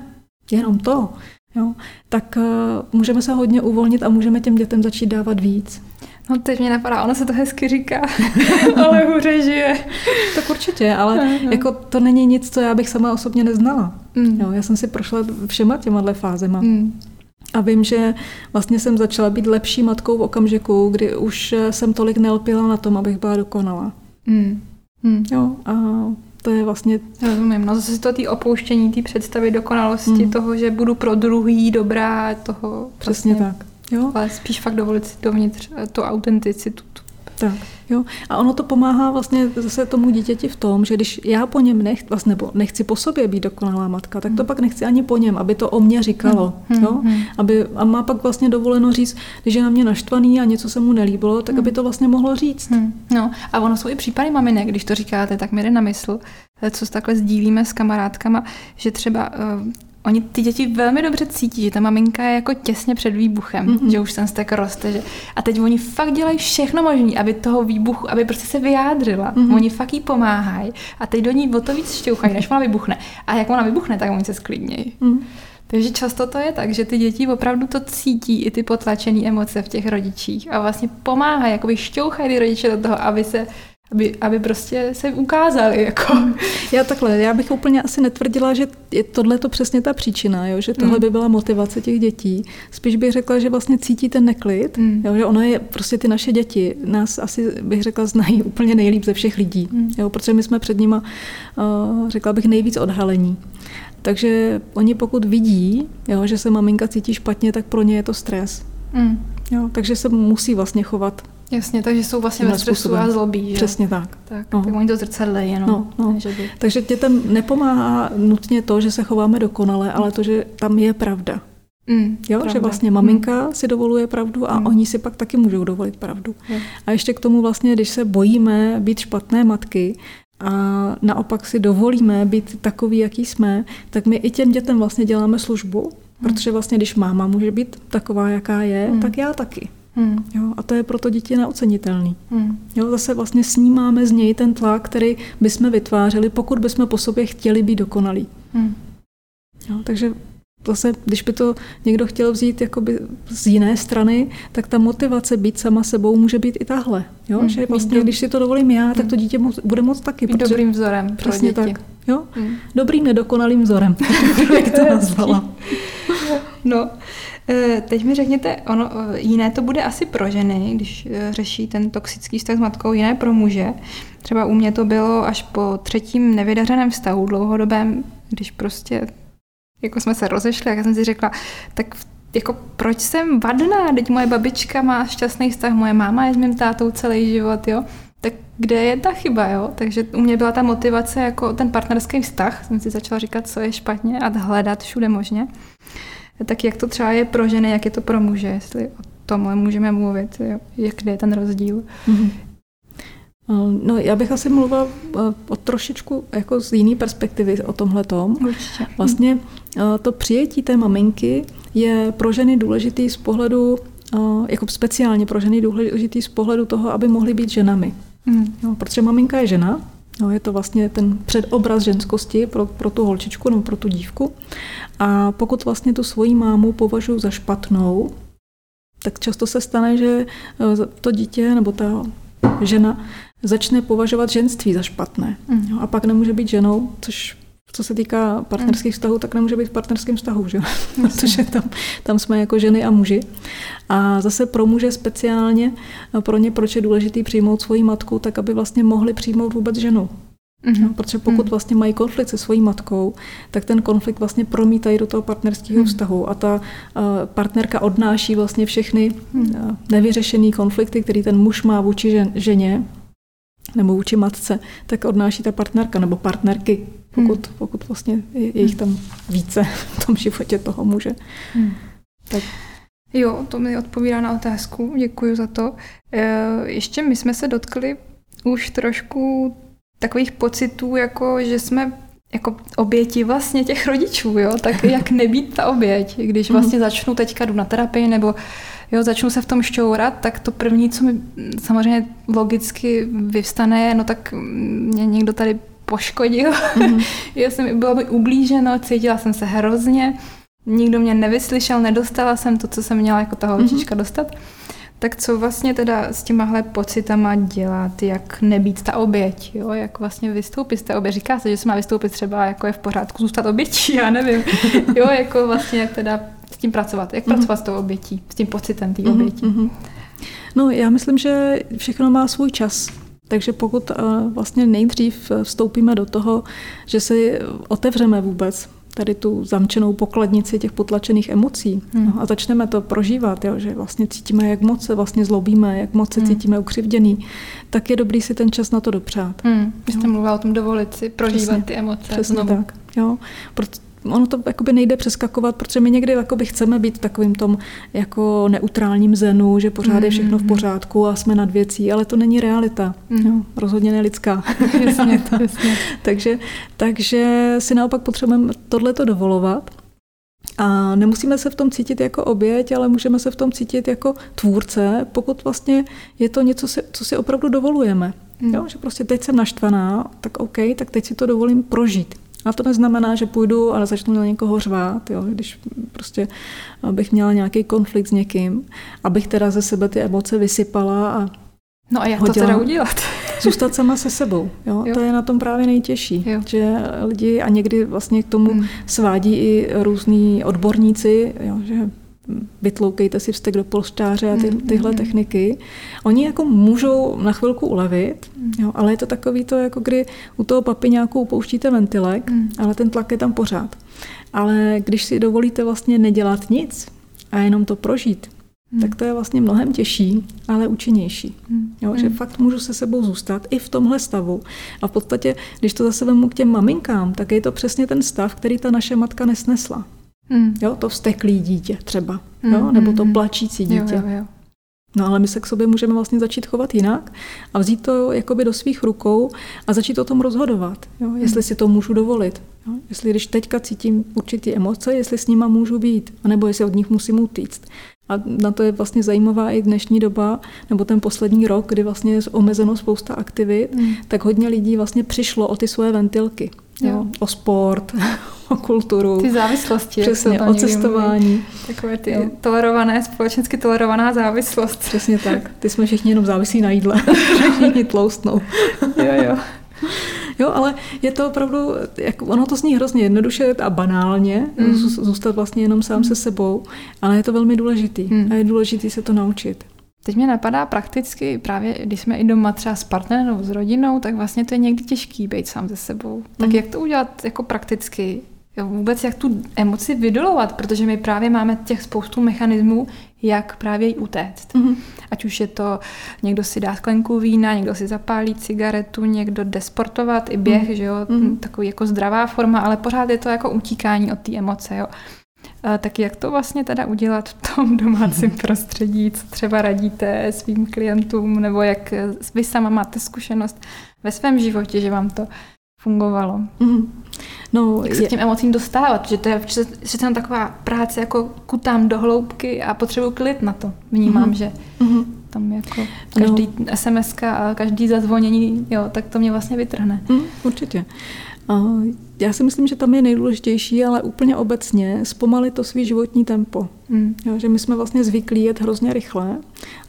jenom to, jo, tak uh, můžeme se hodně uvolnit a můžeme těm dětem začít dávat víc. No teď mě napadá, ono se to hezky říká, ale hůře žije. tak určitě, ale uh-huh. jako to není nic, co já bych sama osobně neznala. Mm. Jo, já jsem si prošla všema těma fázema. Mm. A vím, že vlastně jsem začala být lepší matkou v okamžiku, kdy už jsem tolik nelpila na tom, abych byla dokonalá. Mm. Mm. Jo, a to je vlastně... Rozumím, no zase to tý opouštění, té představy dokonalosti, mm. toho, že budu pro druhý dobrá, toho... Přesně vlastně, tak. Jo? Ale spíš fakt dovolit si dovnitř tu autenticitu, tak, jo. A ono to pomáhá vlastně zase tomu dítěti v tom, že když já po něm nech, vlastně, nebo nechci po sobě být dokonalá matka, tak to hmm. pak nechci ani po něm, aby to o mě říkalo. Hmm. Jo? Hmm. Aby, a má pak vlastně dovoleno říct, když je na mě naštvaný a něco se mu nelíbilo, tak hmm. aby to vlastně mohlo říct. Hmm. No a ono jsou i případy maminek, když to říkáte, tak mi jde na mysl, co takhle sdílíme s kamarádkama, že třeba uh, oni ty děti velmi dobře cítí, že ta maminka je jako těsně před výbuchem, mm-hmm. že už ten stek roste. Že... A teď oni fakt dělají všechno možné, aby toho výbuchu, aby prostě se vyjádřila. Mm-hmm. Oni fakt jí pomáhají a teď do ní o to víc šťouchají, než ona vybuchne. A jak ona vybuchne, tak oni se sklidnějí. Mm. Takže často to je tak, že ty děti opravdu to cítí, i ty potlačené emoce v těch rodičích a vlastně pomáhají, jakoby šťouchají ty rodiče do toho, aby se aby, aby prostě se ukázali. Jako. Já takhle, já bych úplně asi netvrdila, že je tohle to přesně ta příčina, jo? že tohle mm. by byla motivace těch dětí. Spíš bych řekla, že vlastně cítí ten neklid, mm. jo? že ono je prostě ty naše děti, nás asi bych řekla znají úplně nejlíp ze všech lidí, mm. jo? protože my jsme před nima, uh, řekla bych, nejvíc odhalení. Takže oni pokud vidí, jo, že se maminka cítí špatně, tak pro ně je to stres. Mm. Jo, takže se musí vlastně chovat Jasně, takže jsou vlastně ve stresu způsobem. a zlobí. Že? Přesně tak. Tak, no. tak oni to zrcadlejí jenom. No, no. Že by... Takže dětem nepomáhá nutně to, že se chováme dokonale, ale to, že tam je pravda. Mm, jo, pravda. že vlastně maminka mm. si dovoluje pravdu a mm. oni si pak taky můžou dovolit pravdu. Je. A ještě k tomu vlastně, když se bojíme být špatné matky, a naopak si dovolíme být takový, jaký jsme, tak my i těm dětem vlastně děláme službu, mm. protože vlastně když máma může být taková, jaká je, mm. tak já taky. Hmm. Jo, a to je pro to dítě neocenitelný. Hmm. Jo, zase vlastně snímáme z něj ten tlak, který bychom vytvářeli, pokud bychom po sobě chtěli být dokonalí. Hmm. Jo, takže zase, když by to někdo chtěl vzít jakoby z jiné strany, tak ta motivace být sama sebou může být i tahle. Jo? Hmm. Že vlastně, když si to dovolím já, tak to dítě mo- bude moc taky. Být dobrým vzorem Přesně pro děti. tak. Jo? Hmm. Dobrým nedokonalým vzorem, jak to nazvala. no, teď mi řekněte, ono, eh, jiné to bude asi pro ženy, když eh, řeší ten toxický vztah s matkou, jiné pro muže. Třeba u mě to bylo až po třetím nevydařeném vztahu dlouhodobém, když prostě jako jsme se rozešli, jak jsem si řekla, tak jako proč jsem vadná, teď moje babička má šťastný vztah, moje máma je s mým tátou celý život, jo, tak kde je ta chyba, jo? Takže u mě byla ta motivace jako ten partnerský vztah, jsem si začala říkat, co je špatně a hledat všude možně tak jak to třeba je pro ženy, jak je to pro muže, jestli o tomhle můžeme mluvit, jak je ten rozdíl. Mm-hmm. No, já bych asi mluvila eh, o trošičku jako z jiné perspektivy o tomhle tom. Vlastně eh, to přijetí té maminky je pro ženy důležitý z pohledu, jako speciálně pro ženy důležitý z pohledu toho, aby mohly být ženami. Mm. No, protože maminka je žena, No, je to vlastně ten předobraz ženskosti pro, pro tu holčičku nebo pro tu dívku. A pokud vlastně tu svoji mámu považuji za špatnou, tak často se stane, že eh, to dítě nebo ta žena začne považovat ženství za špatné. Mm. A pak nemůže být ženou, což co se týká partnerských vztahů, tak nemůže být v partnerském vztahu, že? protože tam, tam jsme jako ženy a muži. A zase pro muže speciálně, pro ně proč je důležité přijmout svoji matku, tak aby vlastně mohli přijmout vůbec ženu. Mm-hmm. No, protože pokud mhm. vlastně mají konflikt se svojí matkou, tak ten konflikt vlastně promítají do toho partnerského mm. vztahu a ta uh, partnerka odnáší vlastně všechny uh, nevyřešené konflikty, který ten muž má vůči žen, ženě nebo vůči matce, tak odnáší ta partnerka nebo partnerky, pokud, hmm. pokud vlastně je, je jich tam více v tom životě toho muže. Hmm. Tak. Jo, to mi odpovídá na otázku, děkuji za to. E, ještě my jsme se dotkli už trošku takových pocitů, jako že jsme jako oběti vlastně těch rodičů, jo, tak jak nebýt ta oběť, když hmm. vlastně začnu teďka jdu na terapii nebo jo, začnu se v tom šťourat, tak to první, co mi samozřejmě logicky vyvstane, no tak mě někdo tady poškodil, mm-hmm. já jsem, bylo mi ublíženo, cítila jsem se hrozně, nikdo mě nevyslyšel, nedostala jsem to, co jsem měla jako ta holčička mm-hmm. dostat. Tak co vlastně teda s těmahle pocitama dělat, jak nebýt ta oběť, jo? jak vlastně vystoupit z té oběť. Říká se, že se má vystoupit třeba, jako je v pořádku zůstat obětí, já nevím. jo, jako vlastně jak teda s tím pracovat, jak mm-hmm. pracovat s tou obětí, s tím pocitem té mm-hmm. oběti. Mm-hmm. No já myslím, že všechno má svůj čas. Takže pokud vlastně nejdřív vstoupíme do toho, že si otevřeme vůbec tady tu zamčenou pokladnici těch potlačených emocí hmm. no, a začneme to prožívat, jo, že vlastně cítíme, jak moc se vlastně zlobíme, jak moc se hmm. cítíme ukřivděný, tak je dobrý si ten čas na to dopřát. Hmm. Vy jste mluvila o tom dovolit si prožívat Přesně. ty emoce. Přesně znovu. tak. Jo. Proto ono to jakoby nejde přeskakovat, protože my někdy jakoby chceme být v takovým tom jako neutrálním zenu, že pořád je všechno v mm-hmm. pořádku a jsme nad věcí, ale to není realita. Mm. Jo, rozhodně ne lidská. jasně, jasně. takže, takže si naopak potřebujeme tohleto dovolovat A nemusíme se v tom cítit jako oběť, ale můžeme se v tom cítit jako tvůrce, pokud vlastně je to něco, co si opravdu dovolujeme. Hmm. Jo, že prostě teď jsem naštvaná, tak OK, tak teď si to dovolím prožít. A to neznamená, že půjdu a začnu na někoho řvát, jo, když prostě bych měla nějaký konflikt s někým, abych teda ze sebe ty emoce vysypala a No a jak hodila. to teda udělat? Zůstat sama se sebou. Jo? Jo. To je na tom právě nejtěžší. Jo. Že lidi a někdy vlastně k tomu hmm. svádí i různí odborníci, jo? že vytloukejte si vztek do polštáře a ty, hmm, tyhle mm, techniky. Oni jako můžou na chvilku ulevit, mm. jo, ale je to takový to, jako kdy u toho papiňáku upouštíte ventilek, mm. ale ten tlak je tam pořád. Ale když si dovolíte vlastně nedělat nic a jenom to prožít, hmm. tak to je vlastně mnohem těžší, ale účinnější. Hmm. Jo, že hmm. fakt můžu se sebou zůstat i v tomhle stavu. A v podstatě, když to zase vemu k těm maminkám, tak je to přesně ten stav, který ta naše matka nesnesla. Hmm. Jo, to vzteklý dítě třeba, hmm. jo, nebo to hmm. plačící dítě. Jo, jo, jo. No ale my se k sobě můžeme vlastně začít chovat jinak a vzít to jakoby do svých rukou a začít o tom rozhodovat, jo? jestli si to můžu dovolit. Jo? Jestli když teďka cítím určitý emoce, jestli s nima můžu být, anebo jestli od nich musím utíct. A na to je vlastně zajímavá i dnešní doba, nebo ten poslední rok, kdy vlastně je omezeno spousta aktivit, mm. tak hodně lidí vlastně přišlo o ty svoje ventilky. Jo. Jo, o sport, o kulturu. Ty závislosti. Přesně, o cestování. Mluví. Takové ty jo. tolerované, společensky tolerovaná závislost. Přesně tak. Ty jsme všichni jenom závislí na jídle. všichni tloustnou. jo, jo. Jo, ale je to opravdu, jak, ono to zní hrozně jednoduše a banálně, mm. zůstat vlastně jenom sám mm. se sebou, ale je to velmi důležitý mm. a je důležitý se to naučit. Teď mě napadá prakticky právě, když jsme i doma třeba s partnerem, s rodinou, tak vlastně to je někdy těžký být sám se sebou. Tak mm. jak to udělat jako prakticky? Jo, vůbec jak tu emoci vydolovat, protože my právě máme těch spoustu mechanismů, jak právě jí utéct. Mm-hmm. Ať už je to, někdo si dá sklenku vína, někdo si zapálí cigaretu, někdo jde sportovat, i běh, mm-hmm. že jo, mm-hmm. takový jako zdravá forma, ale pořád je to jako utíkání od té emoce, jo. Tak jak to vlastně teda udělat v tom domácím prostředí, co třeba radíte svým klientům, nebo jak vy sama máte zkušenost ve svém životě, že vám to fungovalo? Mm-hmm. No, Jak se je... tím emocím dostávat, že to je přece taková práce, jako kutám do hloubky a potřebuji klid na to. Vnímám, mm-hmm. že mm-hmm. tam jako každý no. SMS a každý zazvonění, jo, tak to mě vlastně vytrhne. Mm, určitě. Uh, já si myslím, že tam je nejdůležitější, ale úplně obecně zpomalit to svý životní tempo. Mm. Jo, že my jsme vlastně zvyklí jet hrozně rychle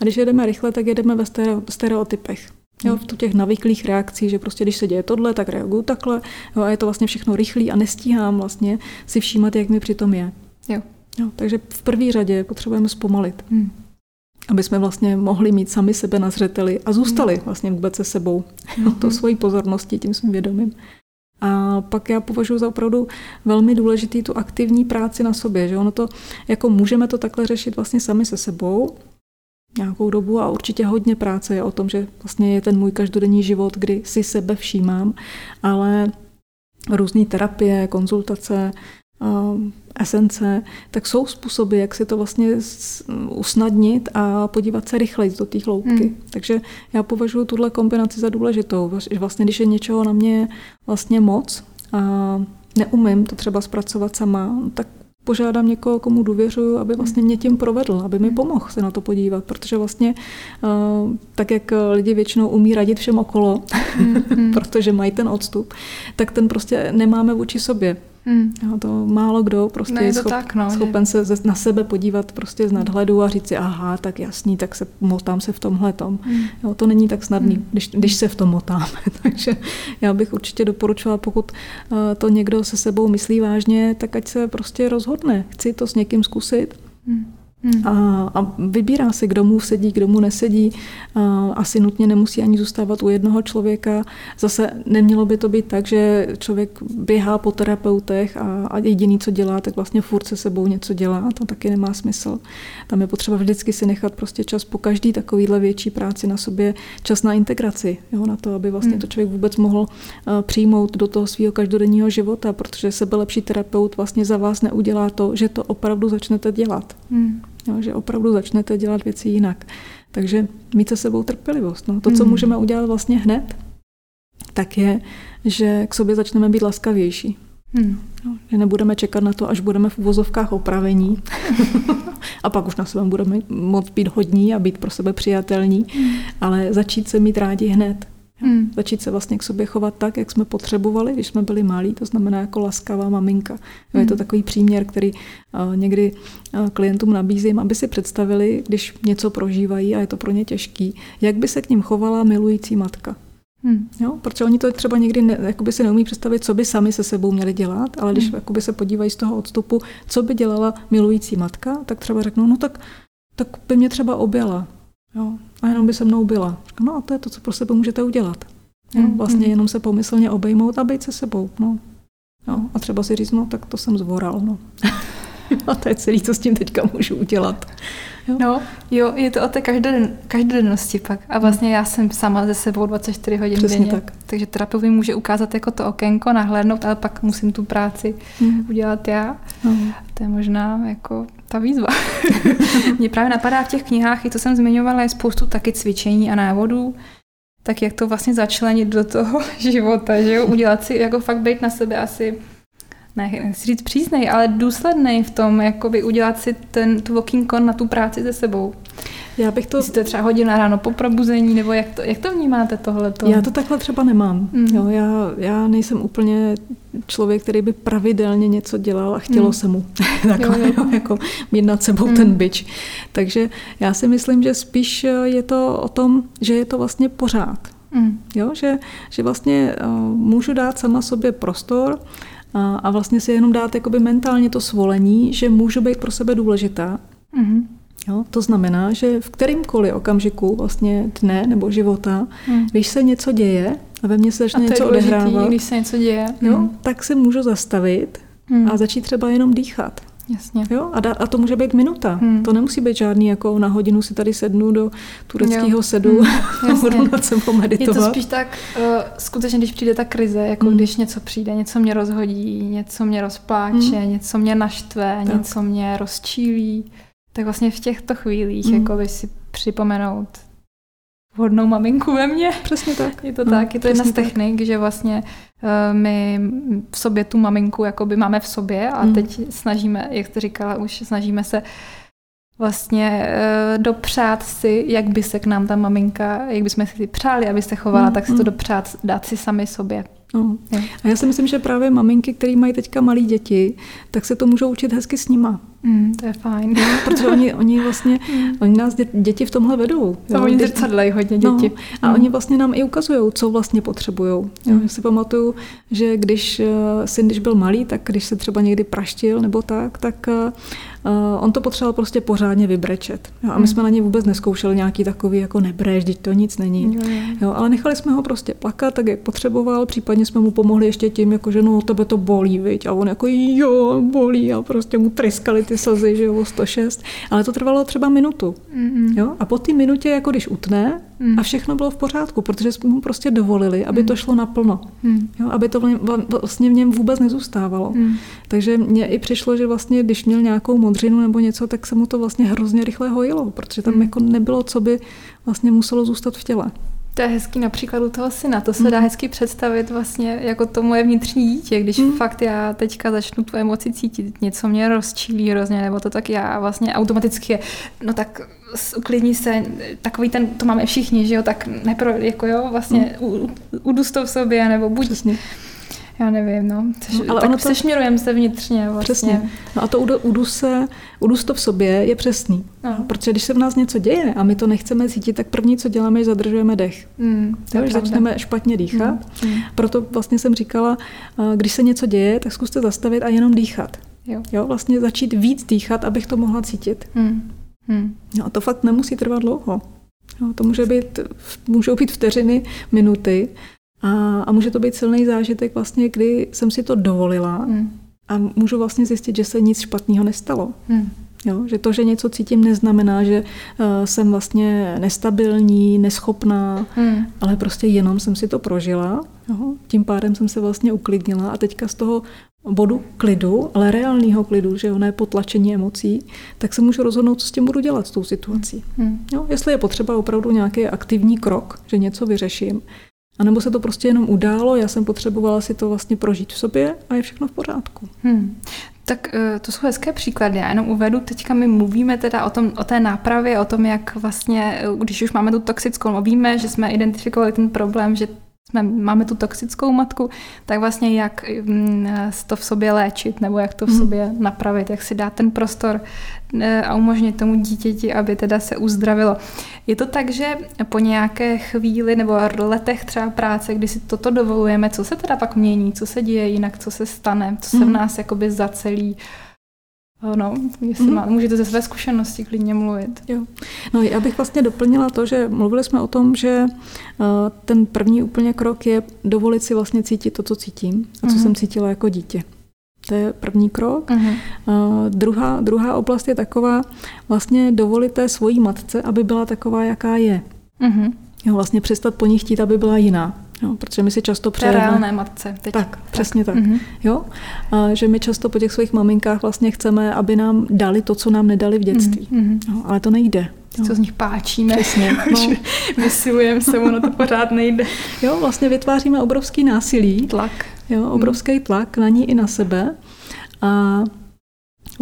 a když jedeme rychle, tak jedeme ve stereotypech. Jo, v těch navyklých reakcí, že prostě když se děje tohle, tak reaguju takhle jo, a je to vlastně všechno rychlý a nestíhám vlastně si všímat, jak mi přitom je. Jo. Jo, takže v první řadě potřebujeme zpomalit. Hmm. Aby jsme vlastně mohli mít sami sebe na zřeteli a zůstali hmm. vlastně vůbec se sebou. Hmm. To svojí pozorností, tím svým vědomím. A pak já považuji za opravdu velmi důležitý tu aktivní práci na sobě, že ono to, jako můžeme to takhle řešit vlastně sami se sebou, nějakou dobu a určitě hodně práce je o tom, že vlastně je ten můj každodenní život, kdy si sebe všímám, ale různé terapie, konzultace, esence, tak jsou způsoby, jak si to vlastně usnadnit a podívat se rychleji do té hloubky. Hmm. Takže já považuji tuhle kombinaci za důležitou. Vlastně, když je něčeho na mě vlastně moc a neumím to třeba zpracovat sama, tak požádám někoho, komu důvěřuju, aby vlastně mě tím provedl, aby mi pomohl se na to podívat, protože vlastně eh, tak, jak lidi většinou umí radit všem okolo, mm, protože mají ten odstup, tak ten prostě nemáme vůči sobě. Hmm. Jo, to málo kdo prostě ne, je schop, tak, no, schopen se na sebe podívat prostě z nadhledu a říct si, aha, tak jasný, tak se motám se v tomhle tom. Hmm. Jo, to není tak snadný, hmm. když, když se v tom motáme. Takže já bych určitě doporučovala, pokud uh, to někdo se sebou myslí vážně, tak ať se prostě rozhodne. Chci to s někým zkusit. Hmm. Hmm. A, a vybírá si, kdo mu sedí, kdo mu nesedí. A asi nutně nemusí ani zůstávat u jednoho člověka. Zase nemělo by to být tak, že člověk běhá po terapeutech a, a jediný, co dělá, tak vlastně furt se sebou něco dělá. To taky nemá smysl. Tam je potřeba vždycky si nechat prostě čas po každý takovýhle větší práci na sobě, čas na integraci, jo, na to, aby vlastně hmm. to člověk vůbec mohl uh, přijmout do toho svého každodenního života, protože sebelepší terapeut vlastně za vás neudělá to, že to opravdu začnete dělat. Hmm. Jo, že opravdu začnete dělat věci jinak. Takže mít se sebou trpělivost. No. To, co mm. můžeme udělat vlastně hned, tak je, že k sobě začneme být laskavější. Hmm. No, že nebudeme čekat na to, až budeme v vozovkách opravení a pak už na sebe budeme moct být hodní a být pro sebe přijatelní, hmm. ale začít se mít rádi hned. Hmm. Začít se vlastně k sobě chovat tak, jak jsme potřebovali, když jsme byli malí, to znamená jako laskavá maminka. Hmm. Je to hmm. takový příměr, který uh, někdy uh, klientům nabízím, aby si představili, když něco prožívají a je to pro ně těžký, jak by se k ním chovala milující matka. Hmm. Jo? Protože oni to třeba někdy ne, jakoby si neumí představit, co by sami se sebou měli dělat, ale když hmm. jakoby se podívají z toho odstupu, co by dělala milující matka, tak třeba řeknou, no tak, tak by mě třeba objela. Jo? A jenom by se mnou byla. Říkám, no a to je to, co pro sebe můžete udělat. Jo? Hmm. Vlastně jenom se pomyslně obejmout a být se sebou. No. Jo? A třeba si říct, no tak to jsem zvoral. No. a to je celé, co s tím teďka můžu udělat. Jo? No, jo, je to o té každoden, každodennosti pak. A vlastně já jsem sama ze sebou 24 hodin Přesně denně. Tak. Takže terapeut mi může ukázat jako to okénko, nahlédnout, ale pak musím tu práci mm. udělat já. Mm. To je možná jako ta výzva. Mě právě napadá v těch knihách, i to jsem zmiňovala, je spoustu taky cvičení a návodů, tak jak to vlastně začlenit do toho života, že jo? Udělat si, jako fakt být na sebe asi ne, nechci říct přísnej, ale důsledný v tom, jakoby udělat si ten, tu okýnko na tu práci se sebou. Já bych to... Jste třeba hodina ráno po probuzení, nebo jak to, jak to vnímáte tohle? Já to takhle třeba nemám. Mm. Jo, já, já nejsem úplně člověk, který by pravidelně něco dělal a chtělo mm. se mu takhle, jo, jo. jako mít nad sebou mm. ten byč. Takže já si myslím, že spíš je to o tom, že je to vlastně pořád. Mm. Jo, že, že vlastně uh, můžu dát sama sobě prostor, a, a vlastně si jenom dát jakoby mentálně to svolení, že můžu být pro sebe důležitá. Mm-hmm. Jo, to znamená, že v kterýmkoliv okamžiku vlastně dne nebo života, mm. když se něco děje a ve mně se začne něco odehrávat, když se něco děje, jo, mm. tak se můžu zastavit mm. a začít třeba jenom dýchat. Jasně. Jo? A, da, a to může být minuta. Hmm. To nemusí být žádný, jako na hodinu si tady sednu do tureckého sedu hmm. a budu nad sebou meditovat. Je to spíš tak, uh, skutečně, když přijde ta krize, jako hmm. když něco přijde, něco mě rozhodí, něco mě rozpláče, hmm. něco mě naštve, tak. něco mě rozčílí, tak vlastně v těchto chvílích hmm. jako by si připomenout vhodnou maminku ve mně. Přesně tak. Je to no, tak, je to jedna z technik, tak. že vlastně uh, my v sobě tu maminku jakoby máme v sobě a mm. teď snažíme, jak jste říkala, už snažíme se vlastně uh, dopřát si, jak by se k nám ta maminka, jak bychom si přáli, aby se chovala, mm. tak si to mm. dopřát, dát si sami sobě. No. A já si myslím, že právě maminky, které mají teďka malé děti, tak se to můžou učit hezky s nima. Mm, to je fajn. No, protože oni, oni vlastně, mm. oni nás dě, děti v tomhle vedou. Jo? oni zrcadlejí hodně děti. No, a mm. oni vlastně nám i ukazují, co vlastně potřebují. Mm. Já si pamatuju, že když eh, syn, když byl malý, tak když se třeba někdy praštil nebo tak, tak Uh, on to potřeboval prostě pořádně vybrečet. Jo, a my hmm. jsme na ně vůbec neskoušeli nějaký takový jako nebrež, teď to nic není. Jo, ale nechali jsme ho prostě plakat, tak jak potřeboval, případně jsme mu pomohli ještě tím, jako že no tebe to bolí, viď? A on jako jo, bolí a prostě mu tryskali ty slzy, že jo, 106. Ale to trvalo třeba minutu. Mm-hmm. Jo? A po té minutě, jako když utne, mm. a všechno bylo v pořádku, protože jsme mu prostě dovolili, aby mm. to šlo naplno. Mm. Jo? Aby to vlastně v něm vůbec nezůstávalo. Mm. Takže mně i přišlo, že vlastně, když měl nějakou modřinu nebo něco, tak se mu to vlastně hrozně rychle hojilo, protože tam mm. jako nebylo, co by vlastně muselo zůstat v těle. To je hezký například u toho syna, to se dá mm. hezky představit vlastně jako to moje vnitřní dítě, když mm. fakt já teďka začnu tu emoci cítit, něco mě rozčílí hrozně, nebo to tak já vlastně automaticky je, no tak uklidní se, takový ten, to máme všichni, že jo, tak nepro, jako jo, vlastně mm. v sobě, nebo buď Přesně já nevím, no. Seš, no ale tak ono to... sešměrujeme se vnitřně vlastně. Přesně. No a to udus, se, udus to v sobě je přesný. No. Protože když se v nás něco děje a my to nechceme cítit, tak první, co děláme, je zadržujeme dech. Mm, když začneme špatně dýchat. Mm, mm. Proto vlastně jsem říkala, když se něco děje, tak zkuste zastavit a jenom dýchat. Jo. jo vlastně začít víc dýchat, abych to mohla cítit. Mm. Mm. No a to fakt nemusí trvat dlouho. Jo, to může být, můžou být vteřiny, minuty, a, a může to být silný zážitek, vlastně, kdy jsem si to dovolila hmm. a můžu vlastně zjistit, že se nic špatného nestalo. Hmm. Jo, že to, že něco cítím, neznamená, že uh, jsem vlastně nestabilní, neschopná, hmm. ale prostě jenom jsem si to prožila. Jo, tím pádem jsem se vlastně uklidnila a teďka z toho bodu klidu, ale reálného klidu, že jo, ne potlačení emocí, tak se můžu rozhodnout, co s tím budu dělat s tou situací. Hmm. Jo, jestli je potřeba opravdu nějaký aktivní krok, že něco vyřeším, A nebo se to prostě jenom událo, já jsem potřebovala si to vlastně prožít v sobě a je všechno v pořádku. Hmm. Tak eh, to jsou hezké příklady. Já jenom uvedu, teďka my mluvíme teda o, tom, o té nápravě, o tom, jak vlastně, eh, když už máme tu toxickou, víme, že jsme identifikovali ten problém, že jsme, máme tu toxickou matku, tak vlastně jak mm, to v sobě léčit, nebo jak to v mhm. sobě napravit, jak si dát ten prostor e, a umožnit tomu dítěti, aby teda se uzdravilo. Je to tak, že po nějaké chvíli nebo letech třeba práce, kdy si toto dovolujeme, co se teda pak mění, co se děje jinak, co se stane, co se v mhm. nás jakoby zacelí, No, jestli mm. má, můžete ze své zkušenosti klidně mluvit. Jo. No, já bych vlastně doplnila to, že mluvili jsme o tom, že uh, ten první úplně krok je dovolit si vlastně cítit to, co cítím a co mm. jsem cítila jako dítě. To je první krok. Mm. Uh, druhá, druhá oblast je taková, vlastně dovolit té svojí matce, aby byla taková, jaká je. Mm. Jo, vlastně přestat po ní chtít, aby byla jiná. Jo, protože my si často přejeme... reálné matce. Teď. Tak, tak, přesně tak. Mm-hmm. Jo? A že my často po těch svých maminkách vlastně chceme, aby nám dali to, co nám nedali v dětství. Mm-hmm. Jo, ale to nejde. Jo. Co z nich páčíme. Přesně. No. Vysilujeme se, ono to pořád nejde. Jo, vlastně vytváříme obrovský násilí. Tlak. Jo, obrovský tlak na ní i na sebe. A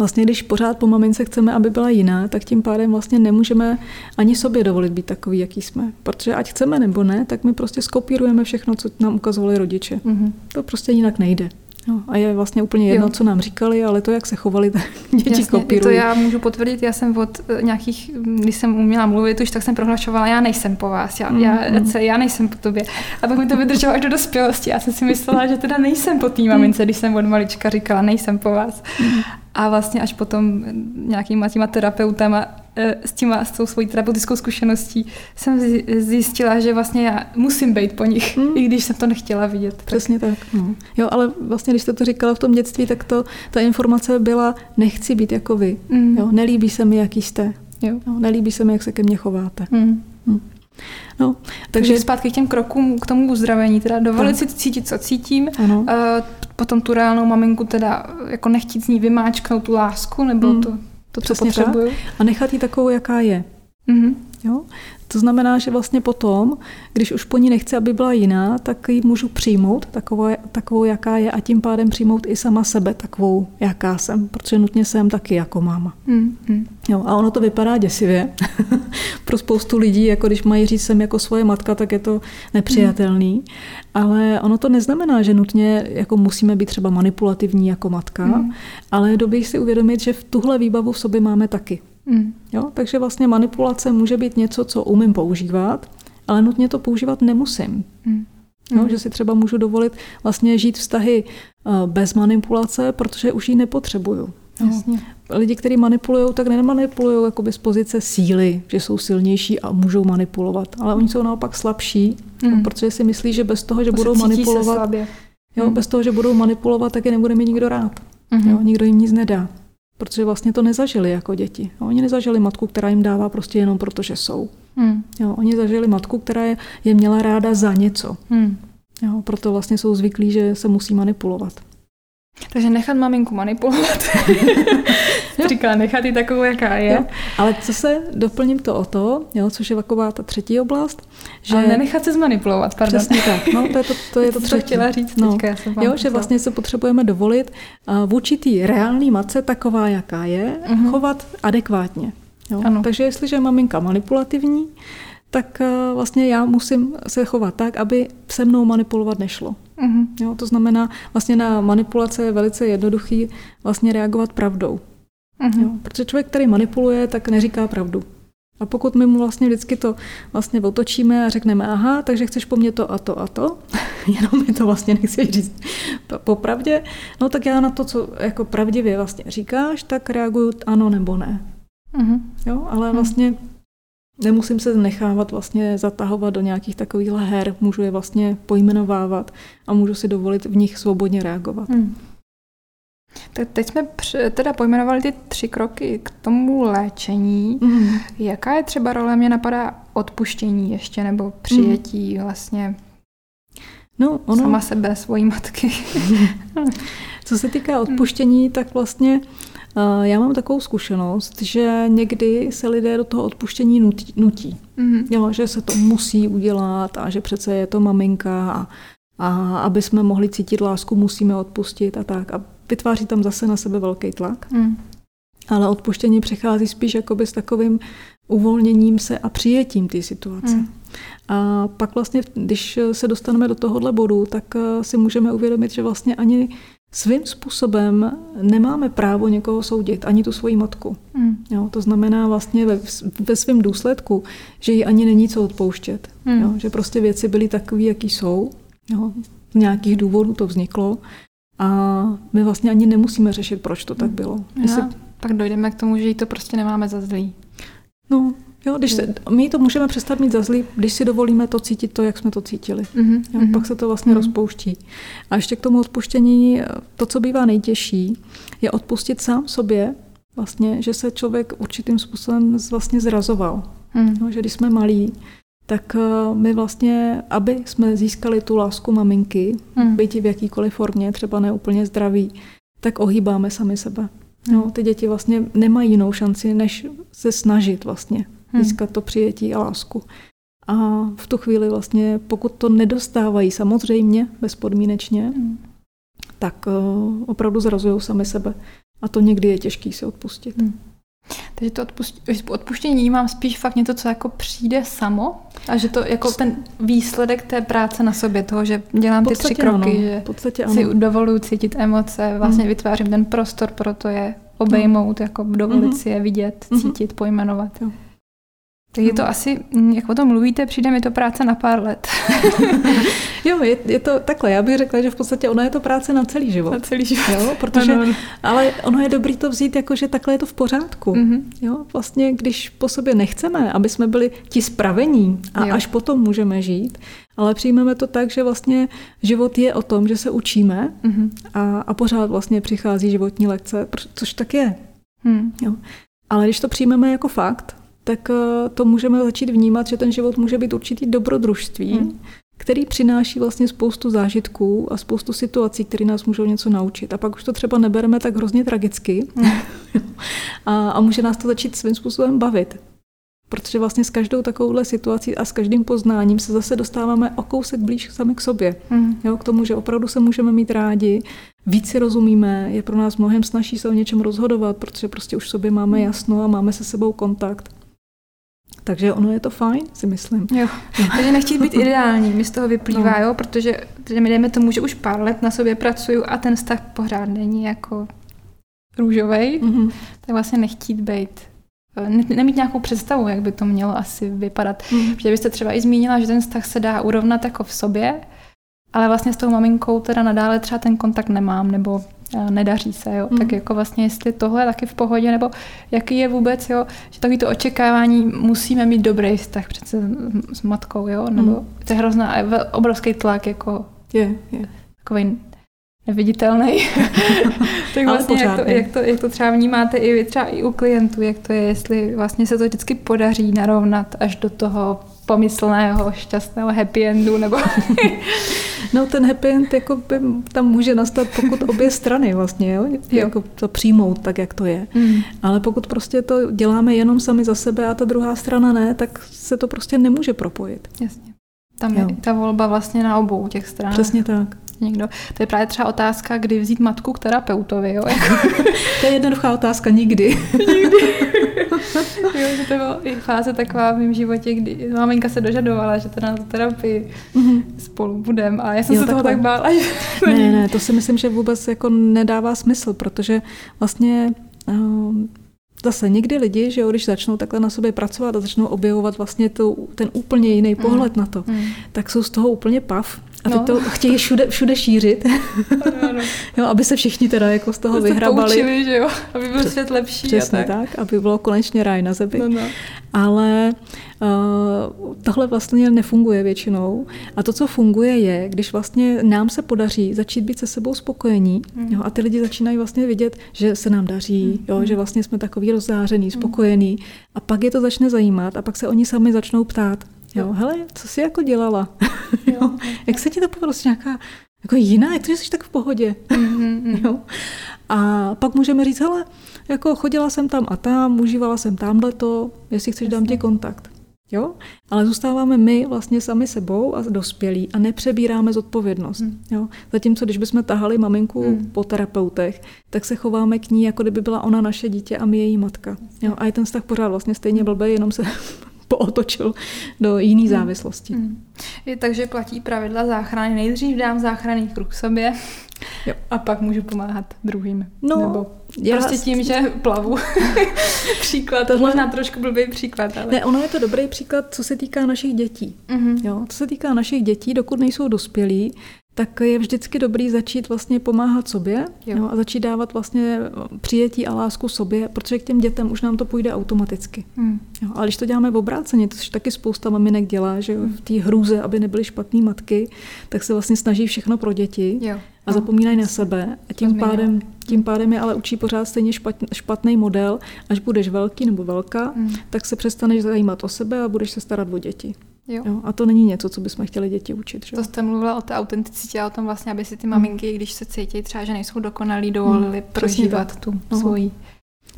Vlastně, když pořád po mamince chceme, aby byla jiná, tak tím pádem vlastně nemůžeme ani sobě dovolit být takový, jaký jsme. Protože ať chceme nebo ne, tak my prostě skopírujeme všechno, co nám ukazovali rodiče. Mm-hmm. To prostě jinak nejde. No, a je vlastně úplně jedno, jo. co nám říkali, ale to, jak se chovali, tak děti Jasně, kopírují. To já můžu potvrdit, já jsem od eh, nějakých, když jsem uměla mluvit už, tak jsem prohlašovala, já nejsem po vás, já, mm, já, mm. já nejsem po tobě. A pak mi to vydrželo až do dospělosti. Já jsem si myslela, že teda nejsem po té mamince, když jsem od malička říkala, nejsem po vás. Mm. A vlastně až potom nějakýma těma terapeutama e, s, těma, s tou svojí terapeutickou zkušeností jsem zjistila, že vlastně já musím být po nich, mm. i když jsem to nechtěla vidět. Přesně tak. tak. No. Jo, ale vlastně, když jste to říkala v tom dětství, tak to, ta informace byla, nechci být jako vy. Mm. Jo, nelíbí se mi, jaký jste. Jo. Jo, nelíbí se mi, jak se ke mně chováte. Mm. Mm. No, takže zpátky k těm krokům, k tomu uzdravení, teda dovolit si cítit, co cítím, ano. Uh, potom tu reálnou maminku teda jako nechtít z ní vymáčknout tu lásku, nebo mm. to, to, co potřebuju. Tak. A nechat ji takovou, jaká je. Mm-hmm. Jo? To znamená, že vlastně potom, když už po ní nechci, aby byla jiná, tak ji můžu přijmout takovou, takovou, jaká je a tím pádem přijmout i sama sebe takovou, jaká jsem, protože nutně jsem taky jako máma. Mm, mm. Jo, a ono to vypadá děsivě. Pro spoustu lidí, jako když mají říct jsem jako svoje matka, tak je to nepřijatelný. Mm. Ale ono to neznamená, že nutně jako musíme být třeba manipulativní jako matka, mm. ale je dobré si uvědomit, že v tuhle výbavu v sobě máme taky. Mm. Jo? Takže vlastně manipulace může být něco, co umím používat, ale nutně to používat nemusím. Mm. Jo, že si třeba můžu dovolit vlastně žít vztahy eh, bez manipulace, protože už ji nepotřebuju. Jasně. Lidi, kteří manipulují, tak nemanipulují jako z pozice síly, že jsou silnější a můžou manipulovat. Ale oni jsou naopak slabší, mm. protože si myslí, že bez toho, že to budou manipulovat, jo, mm. bez toho, že budou manipulovat, tak je nebude mít nikdo rád. Mm. Jo, nikdo jim nic nedá protože vlastně to nezažili jako děti. Oni nezažili matku, která jim dává prostě jenom proto, že jsou. Hmm. Jo, oni zažili matku, která je, je měla ráda za něco. Hmm. Jo, proto vlastně jsou zvyklí, že se musí manipulovat. Takže nechat maminku manipulovat. Říká, nechat ji takovou, jaká je. Jo. Ale co se, doplním to o to, jo, což je taková ta třetí oblast, že... Ale nenechat se zmanipulovat, pardon. Přesně tak, no, to je to, to, je to třetí. chtěla říct no. teďka, já jsem Jo, že vlastně se potřebujeme dovolit uh, vůči té reální matce taková, jaká je, uh-huh. chovat adekvátně. Jo? Ano. Takže jestliže je maminka manipulativní, tak vlastně já musím se chovat tak, aby se mnou manipulovat nešlo. Uh-huh. Jo, to znamená, vlastně na manipulace je velice jednoduchý vlastně reagovat pravdou. Uh-huh. Jo, protože člověk, který manipuluje, tak neříká pravdu. A pokud my mu vlastně vždycky to vlastně otočíme a řekneme, aha, takže chceš po mně to a to a to, jenom mi to vlastně nechceš říct popravdě, no tak já na to, co jako pravdivě vlastně říkáš, tak reaguju ano nebo ne. Uh-huh. Jo, ale vlastně Nemusím se nechávat vlastně zatahovat do nějakých takových her, můžu je vlastně pojmenovávat a můžu si dovolit v nich svobodně reagovat. Hmm. Tak teď jsme teda pojmenovali ty tři kroky k tomu léčení. Mm. Jaká je třeba role, mě napadá odpuštění ještě, nebo přijetí mm. vlastně no, ono... sama sebe, svojí matky. Co se týká odpuštění, tak vlastně já mám takovou zkušenost, že někdy se lidé do toho odpuštění nutí. nutí. Mm-hmm. Jo, že se to musí udělat a že přece je to maminka a, a aby jsme mohli cítit lásku, musíme odpustit a tak. A vytváří tam zase na sebe velký tlak. Mm. Ale odpuštění přichází spíš jakoby s takovým uvolněním se a přijetím té situace. Mm. A pak vlastně, když se dostaneme do tohohle bodu, tak eh, si můžeme uvědomit, že vlastně ani svým způsobem nemáme právo někoho soudit, ani tu svoji matku. Mm. Jo, to znamená vlastně ve, ve svém důsledku, že ji ani není co odpouštět. Mm. Jo, že prostě věci byly takové, jaký jsou. Jo, z nějakých důvodů to vzniklo. A my vlastně ani nemusíme řešit, proč to tak hmm. bylo. Jestli... Pak dojdeme k tomu, že ji to prostě nemáme za zlý. No, Jo, když se, my to můžeme přestat mít za zlý, když si dovolíme to cítit to, jak jsme to cítili. Mm-hmm. Jo, pak se to vlastně mm-hmm. rozpouští. A ještě k tomu odpuštění, to, co bývá nejtěžší, je odpustit sám sobě, vlastně, že se člověk určitým způsobem vlastně zrazoval. Mm. No, že když jsme malí, tak eh, my vlastně, aby jsme získali tu lásku maminky, mm. být v jakýkoliv formě, třeba neúplně zdraví, tak ohýbáme sami sebe. No, ty děti vlastně nemají jinou šanci, než se snažit vlastně Hmm. získat to přijetí a lásku. A v tu chvíli vlastně, pokud to nedostávají samozřejmě, bezpodmínečně, hmm. tak uh, opravdu zrazují sami sebe. A to někdy je těžký si odpustit. Hmm. Takže to odpuštění mám spíš fakt něco, co jako přijde samo a že to jako ten výsledek té práce na sobě, toho, že dělám ty tři kroky, ano. že podstatě ano. si dovoluju cítit emoce, vlastně hmm. vytvářím ten prostor pro to je obejmout, hmm. jako dovolit hmm. si je vidět, hmm. cítit, pojmenovat. Jo. Tak je to asi, jak o tom mluvíte, přijde mi to práce na pár let. jo, je, je to takhle. Já bych řekla, že v podstatě ono je to práce na celý život. Na celý život. Jo, protože, no, no. Ale ono je dobrý to vzít jako, že takhle je to v pořádku. Mm-hmm. Jo, vlastně, když po sobě nechceme, aby jsme byli ti spravení a jo. až potom můžeme žít, ale přijmeme to tak, že vlastně život je o tom, že se učíme mm-hmm. a, a pořád vlastně přichází životní lekce, což tak je. Mm. Jo. Ale když to přijmeme jako fakt, tak eh, to můžeme začít vnímat, že ten život může být určitý dobrodružství, hmm. který přináší vlastně spoustu zážitků a spoustu situací, které nás můžou něco naučit. A pak už to třeba nebereme tak hrozně tragicky hmm. a, a může nás to začít svým způsobem bavit. Protože vlastně s každou takovouhle situací a s každým poznáním se zase dostáváme o kousek blíž sami k sobě. Mm. Jo, k tomu, že opravdu se můžeme mít rádi, víc si rozumíme, je pro nás mnohem snažší se o něčem rozhodovat, protože prostě už sobě máme jasno a máme se sebou kontakt. Takže ono je to fajn, si myslím. Jo. Takže nechtít být ideální, mi z toho vyplývá, no. jo, protože mi dejme tomu, že už pár let na sobě pracuju a ten vztah pořád není jako růžovej, mm-hmm. tak vlastně nechtít být ne, nemít nějakou představu, jak by to mělo asi vypadat. Mm. Protože byste třeba i zmínila, že ten vztah se dá urovnat jako v sobě, ale vlastně s tou maminkou teda nadále třeba ten kontakt nemám, nebo nedaří se, jo. Mm. Tak jako vlastně jestli tohle je taky v pohodě, nebo jaký je vůbec, jo, že takový to očekávání musíme mít dobrý vztah přece s matkou, jo, nebo mm. to je hrozná, obrovský tlak, jako je, je. takový neviditelný. tak vlastně jak to, jak, to, jak to třeba vnímáte i vy třeba i u klientů, jak to je, jestli vlastně se to vždycky podaří narovnat až do toho pomyslného, šťastného happy endu, nebo... no ten happy end jako by tam může nastat, pokud obě strany vlastně, jo? jo. Jako to přijmout tak, jak to je. Mm. Ale pokud prostě to děláme jenom sami za sebe a ta druhá strana ne, tak se to prostě nemůže propojit. Jasně. Tam jo. je ta volba vlastně na obou těch stranách. Přesně tak někdo. To je právě třeba otázka, kdy vzít matku k terapeutovi. Jo? Jako. to je jednoduchá otázka, nikdy. nikdy. jo, že to byla i fáze taková v mém životě, kdy maminka se dožadovala, že teda na terapii mm-hmm. spolu budem a já jsem jo, se takhle. toho tak bála. ne, ne, to si myslím, že vůbec jako nedává smysl, protože vlastně uh, Zase někdy lidi, že jo, když začnou takhle na sobě pracovat a začnou objevovat vlastně tu, ten úplně jiný pohled mm. na to, mm. tak jsou z toho úplně pav a teď no. to chtějí všude, všude šířit, ano, ano. jo, aby se všichni teda jako z toho to vyhrabali. Poučili, že jo? Aby byl svět lepší. Přesně a tak. tak, aby bylo konečně ráj na zemi. No, no. Ale uh, tohle vlastně nefunguje většinou. A to, co funguje, je, když vlastně nám se podaří začít být se sebou spokojení mm. jo, a ty lidi začínají vlastně vidět, že se nám daří, mm. jo, že vlastně jsme takový rozzářený, mm. spokojení. A pak je to začne zajímat a pak se oni sami začnou ptát, Jo, hele, co jsi jako dělala? Jo. Jak se ti to povedlo? Jsi nějaká Jako jiná, jak to, že jsi tak v pohodě. Mm-hmm. jo? A pak můžeme říct, hele, jako chodila jsem tam a tam, užívala jsem tamhle to, jestli chceš, Jasně. dám ti kontakt. Jo? Ale zůstáváme my vlastně sami sebou a dospělí a nepřebíráme zodpovědnost. Hmm. Jo? Zatímco, když bychom tahali maminku hmm. po terapeutech, tak se chováme k ní, jako kdyby byla ona naše dítě a my její matka. Jo? A je ten vztah pořád vlastně stejně blbý, jenom se pootočil do jiné hmm. závislosti. Hmm. Je, takže platí pravidla záchrany. Nejdřív dám záchranný kruh sobě jo. a pak můžu pomáhat druhým. No, Nebo já prostě tím, že plavu. příklad, to možná trošku blbý příklad. Ale... Ne, ono je to dobrý příklad, co se týká našich dětí. Mm-hmm. Jo, co se týká našich dětí, dokud nejsou dospělí, tak je vždycky dobrý začít vlastně pomáhat sobě jo. Jo, a začít dávat vlastně přijetí a lásku sobě, protože k těm dětem už nám to půjde automaticky. Hmm. Jo, ale když to děláme v obráceně, což taky spousta maminek dělá, že jo, v té hrůze, aby nebyly špatné matky, tak se vlastně snaží všechno pro děti jo. a zapomínají na sebe. A tím pádem, tím pádem je ale učí pořád stejně špatný model. Až budeš velký nebo velká, hmm. tak se přestaneš zajímat o sebe a budeš se starat o děti. Jo. Jo, a to není něco, co bychom chtěli děti učit. Že? To jste mluvila o té autenticitě a o tom vlastně, aby si ty maminky, mm. když se cítí třeba, že nejsou dokonalí, dovolili mm. prožívat tu no. svoji.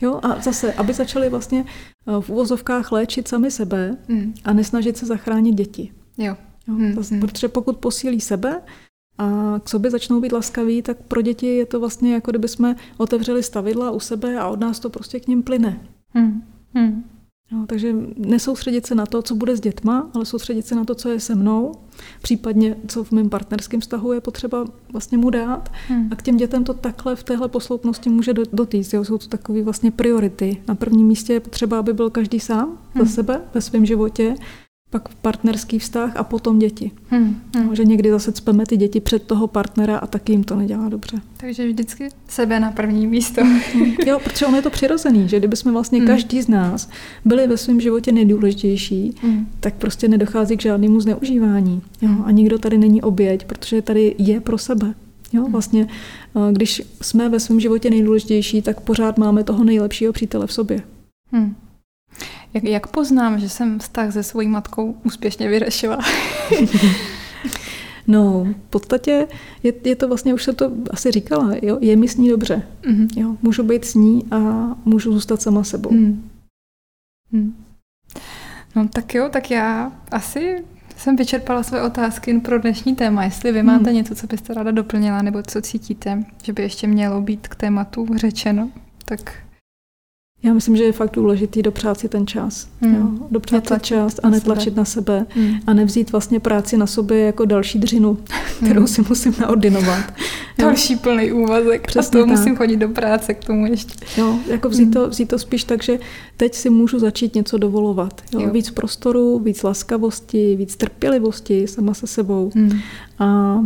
Jo, a zase, aby začali vlastně eh, v uvozovkách léčit sami sebe mm. a nesnažit se zachránit děti. Jo. jo mm. zase, mm. Protože pokud posílí sebe a k sobě začnou být laskaví, tak pro děti je to vlastně jako kdyby jsme otevřeli stavidla u sebe a od nás to prostě k ním plyne. Mm. Mm. No, takže nesoustředit se na to, co bude s dětma, ale soustředit se na to, co je se mnou, případně co v mém partnerském vztahu je potřeba vlastně mu dát. Hmm. A k těm dětem to takhle v téhle posloupnosti může dotýct. Jo? Jsou to takové vlastně priority. Na prvním místě je potřeba, aby byl každý sám hmm. za sebe ve svém životě pak partnerský vztah a potom děti. Hmm, hmm. No, že někdy zase cpeme ty děti před toho partnera a taky jim to nedělá dobře. Takže vždycky sebe na první místo. Hmm. jo, protože ono je to přirozený, že kdyby jsme vlastně hmm. každý z nás byli ve svém životě nejdůležitější, hmm. tak prostě nedochází k žádnému zneužívání. Jo? A nikdo tady není oběť, protože tady je pro sebe. Jo, hmm. vlastně, eh, když jsme ve svém životě nejdůležitější, tak pořád máme toho nejlepšího přítele v sobě. Hmm. Jak, jak poznám, že jsem vztah se svojí matkou úspěšně vyřešila? no, v podstatě je, je to vlastně, už se to asi říkala, jo, je mi s ní dobře. Mm-hmm. Jo, můžu být s ní a můžu zůstat sama sebou. Mm. Mm. No tak jo, tak já asi jsem vyčerpala své otázky pro dnešní téma. Jestli vy máte mm. něco, co byste ráda doplnila, nebo co cítíte, že by ještě mělo být k tématu řečeno, tak já myslím, že je fakt důležitý dopřát si ten čas. Hmm. Jo? Dopřát si čas a netlačit na sebe. Hmm. A nevzít vlastně práci na sobě jako další dřinu, kterou hmm. si musím naordinovat. další plný úvazek. Přesně a to musím chodit do práce k tomu ještě. Jo, jako vzít, hmm. to, vzít to spíš tak, že teď si můžu začít něco dovolovat. Jo? Jo. Víc prostoru, víc laskavosti, víc trpělivosti sama se sebou. Hmm. A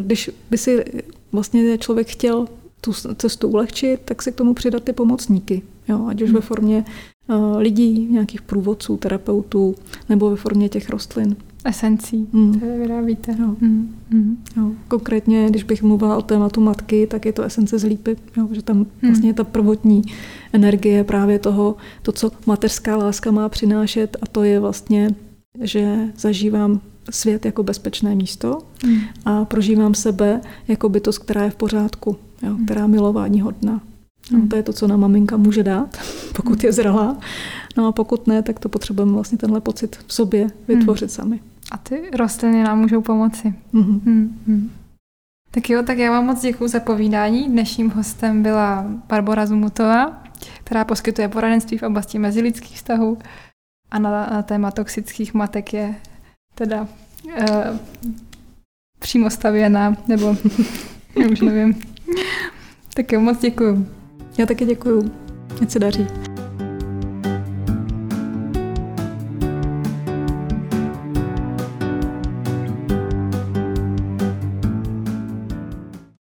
když by si vlastně člověk chtěl tu cestu ulehčit, tak si k tomu přidat ty pomocníky. Jo, ať už hmm. ve formě uh, lidí, nějakých průvodců, terapeutů, nebo ve formě těch rostlin. Esencí, hmm. které vyrábíte. Jo. Hmm. Jo. Konkrétně, když bych mluvila o tématu matky, tak je to esence z lípy, jo, že tam hmm. vlastně ta prvotní energie právě toho, to, co mateřská láska má přinášet, a to je vlastně, že zažívám svět jako bezpečné místo hmm. a prožívám sebe jako bytost, která je v pořádku jo, hmm. která milování hodná. No, to je to, co nám maminka může dát, pokud je zralá. No a pokud ne, tak to potřebujeme vlastně tenhle pocit v sobě vytvořit hmm. sami. A ty rostliny nám můžou pomoci. Mm-hmm. Mm-hmm. Tak jo, tak já vám moc děkuji za povídání. Dnešním hostem byla Barbara Zumutová, která poskytuje poradenství v oblasti mezilidských vztahů a na téma toxických matek je teda uh, přímo stavěná, nebo už nevím. Tak jo, moc děkuju. Já taky děkuju. Ať se daří.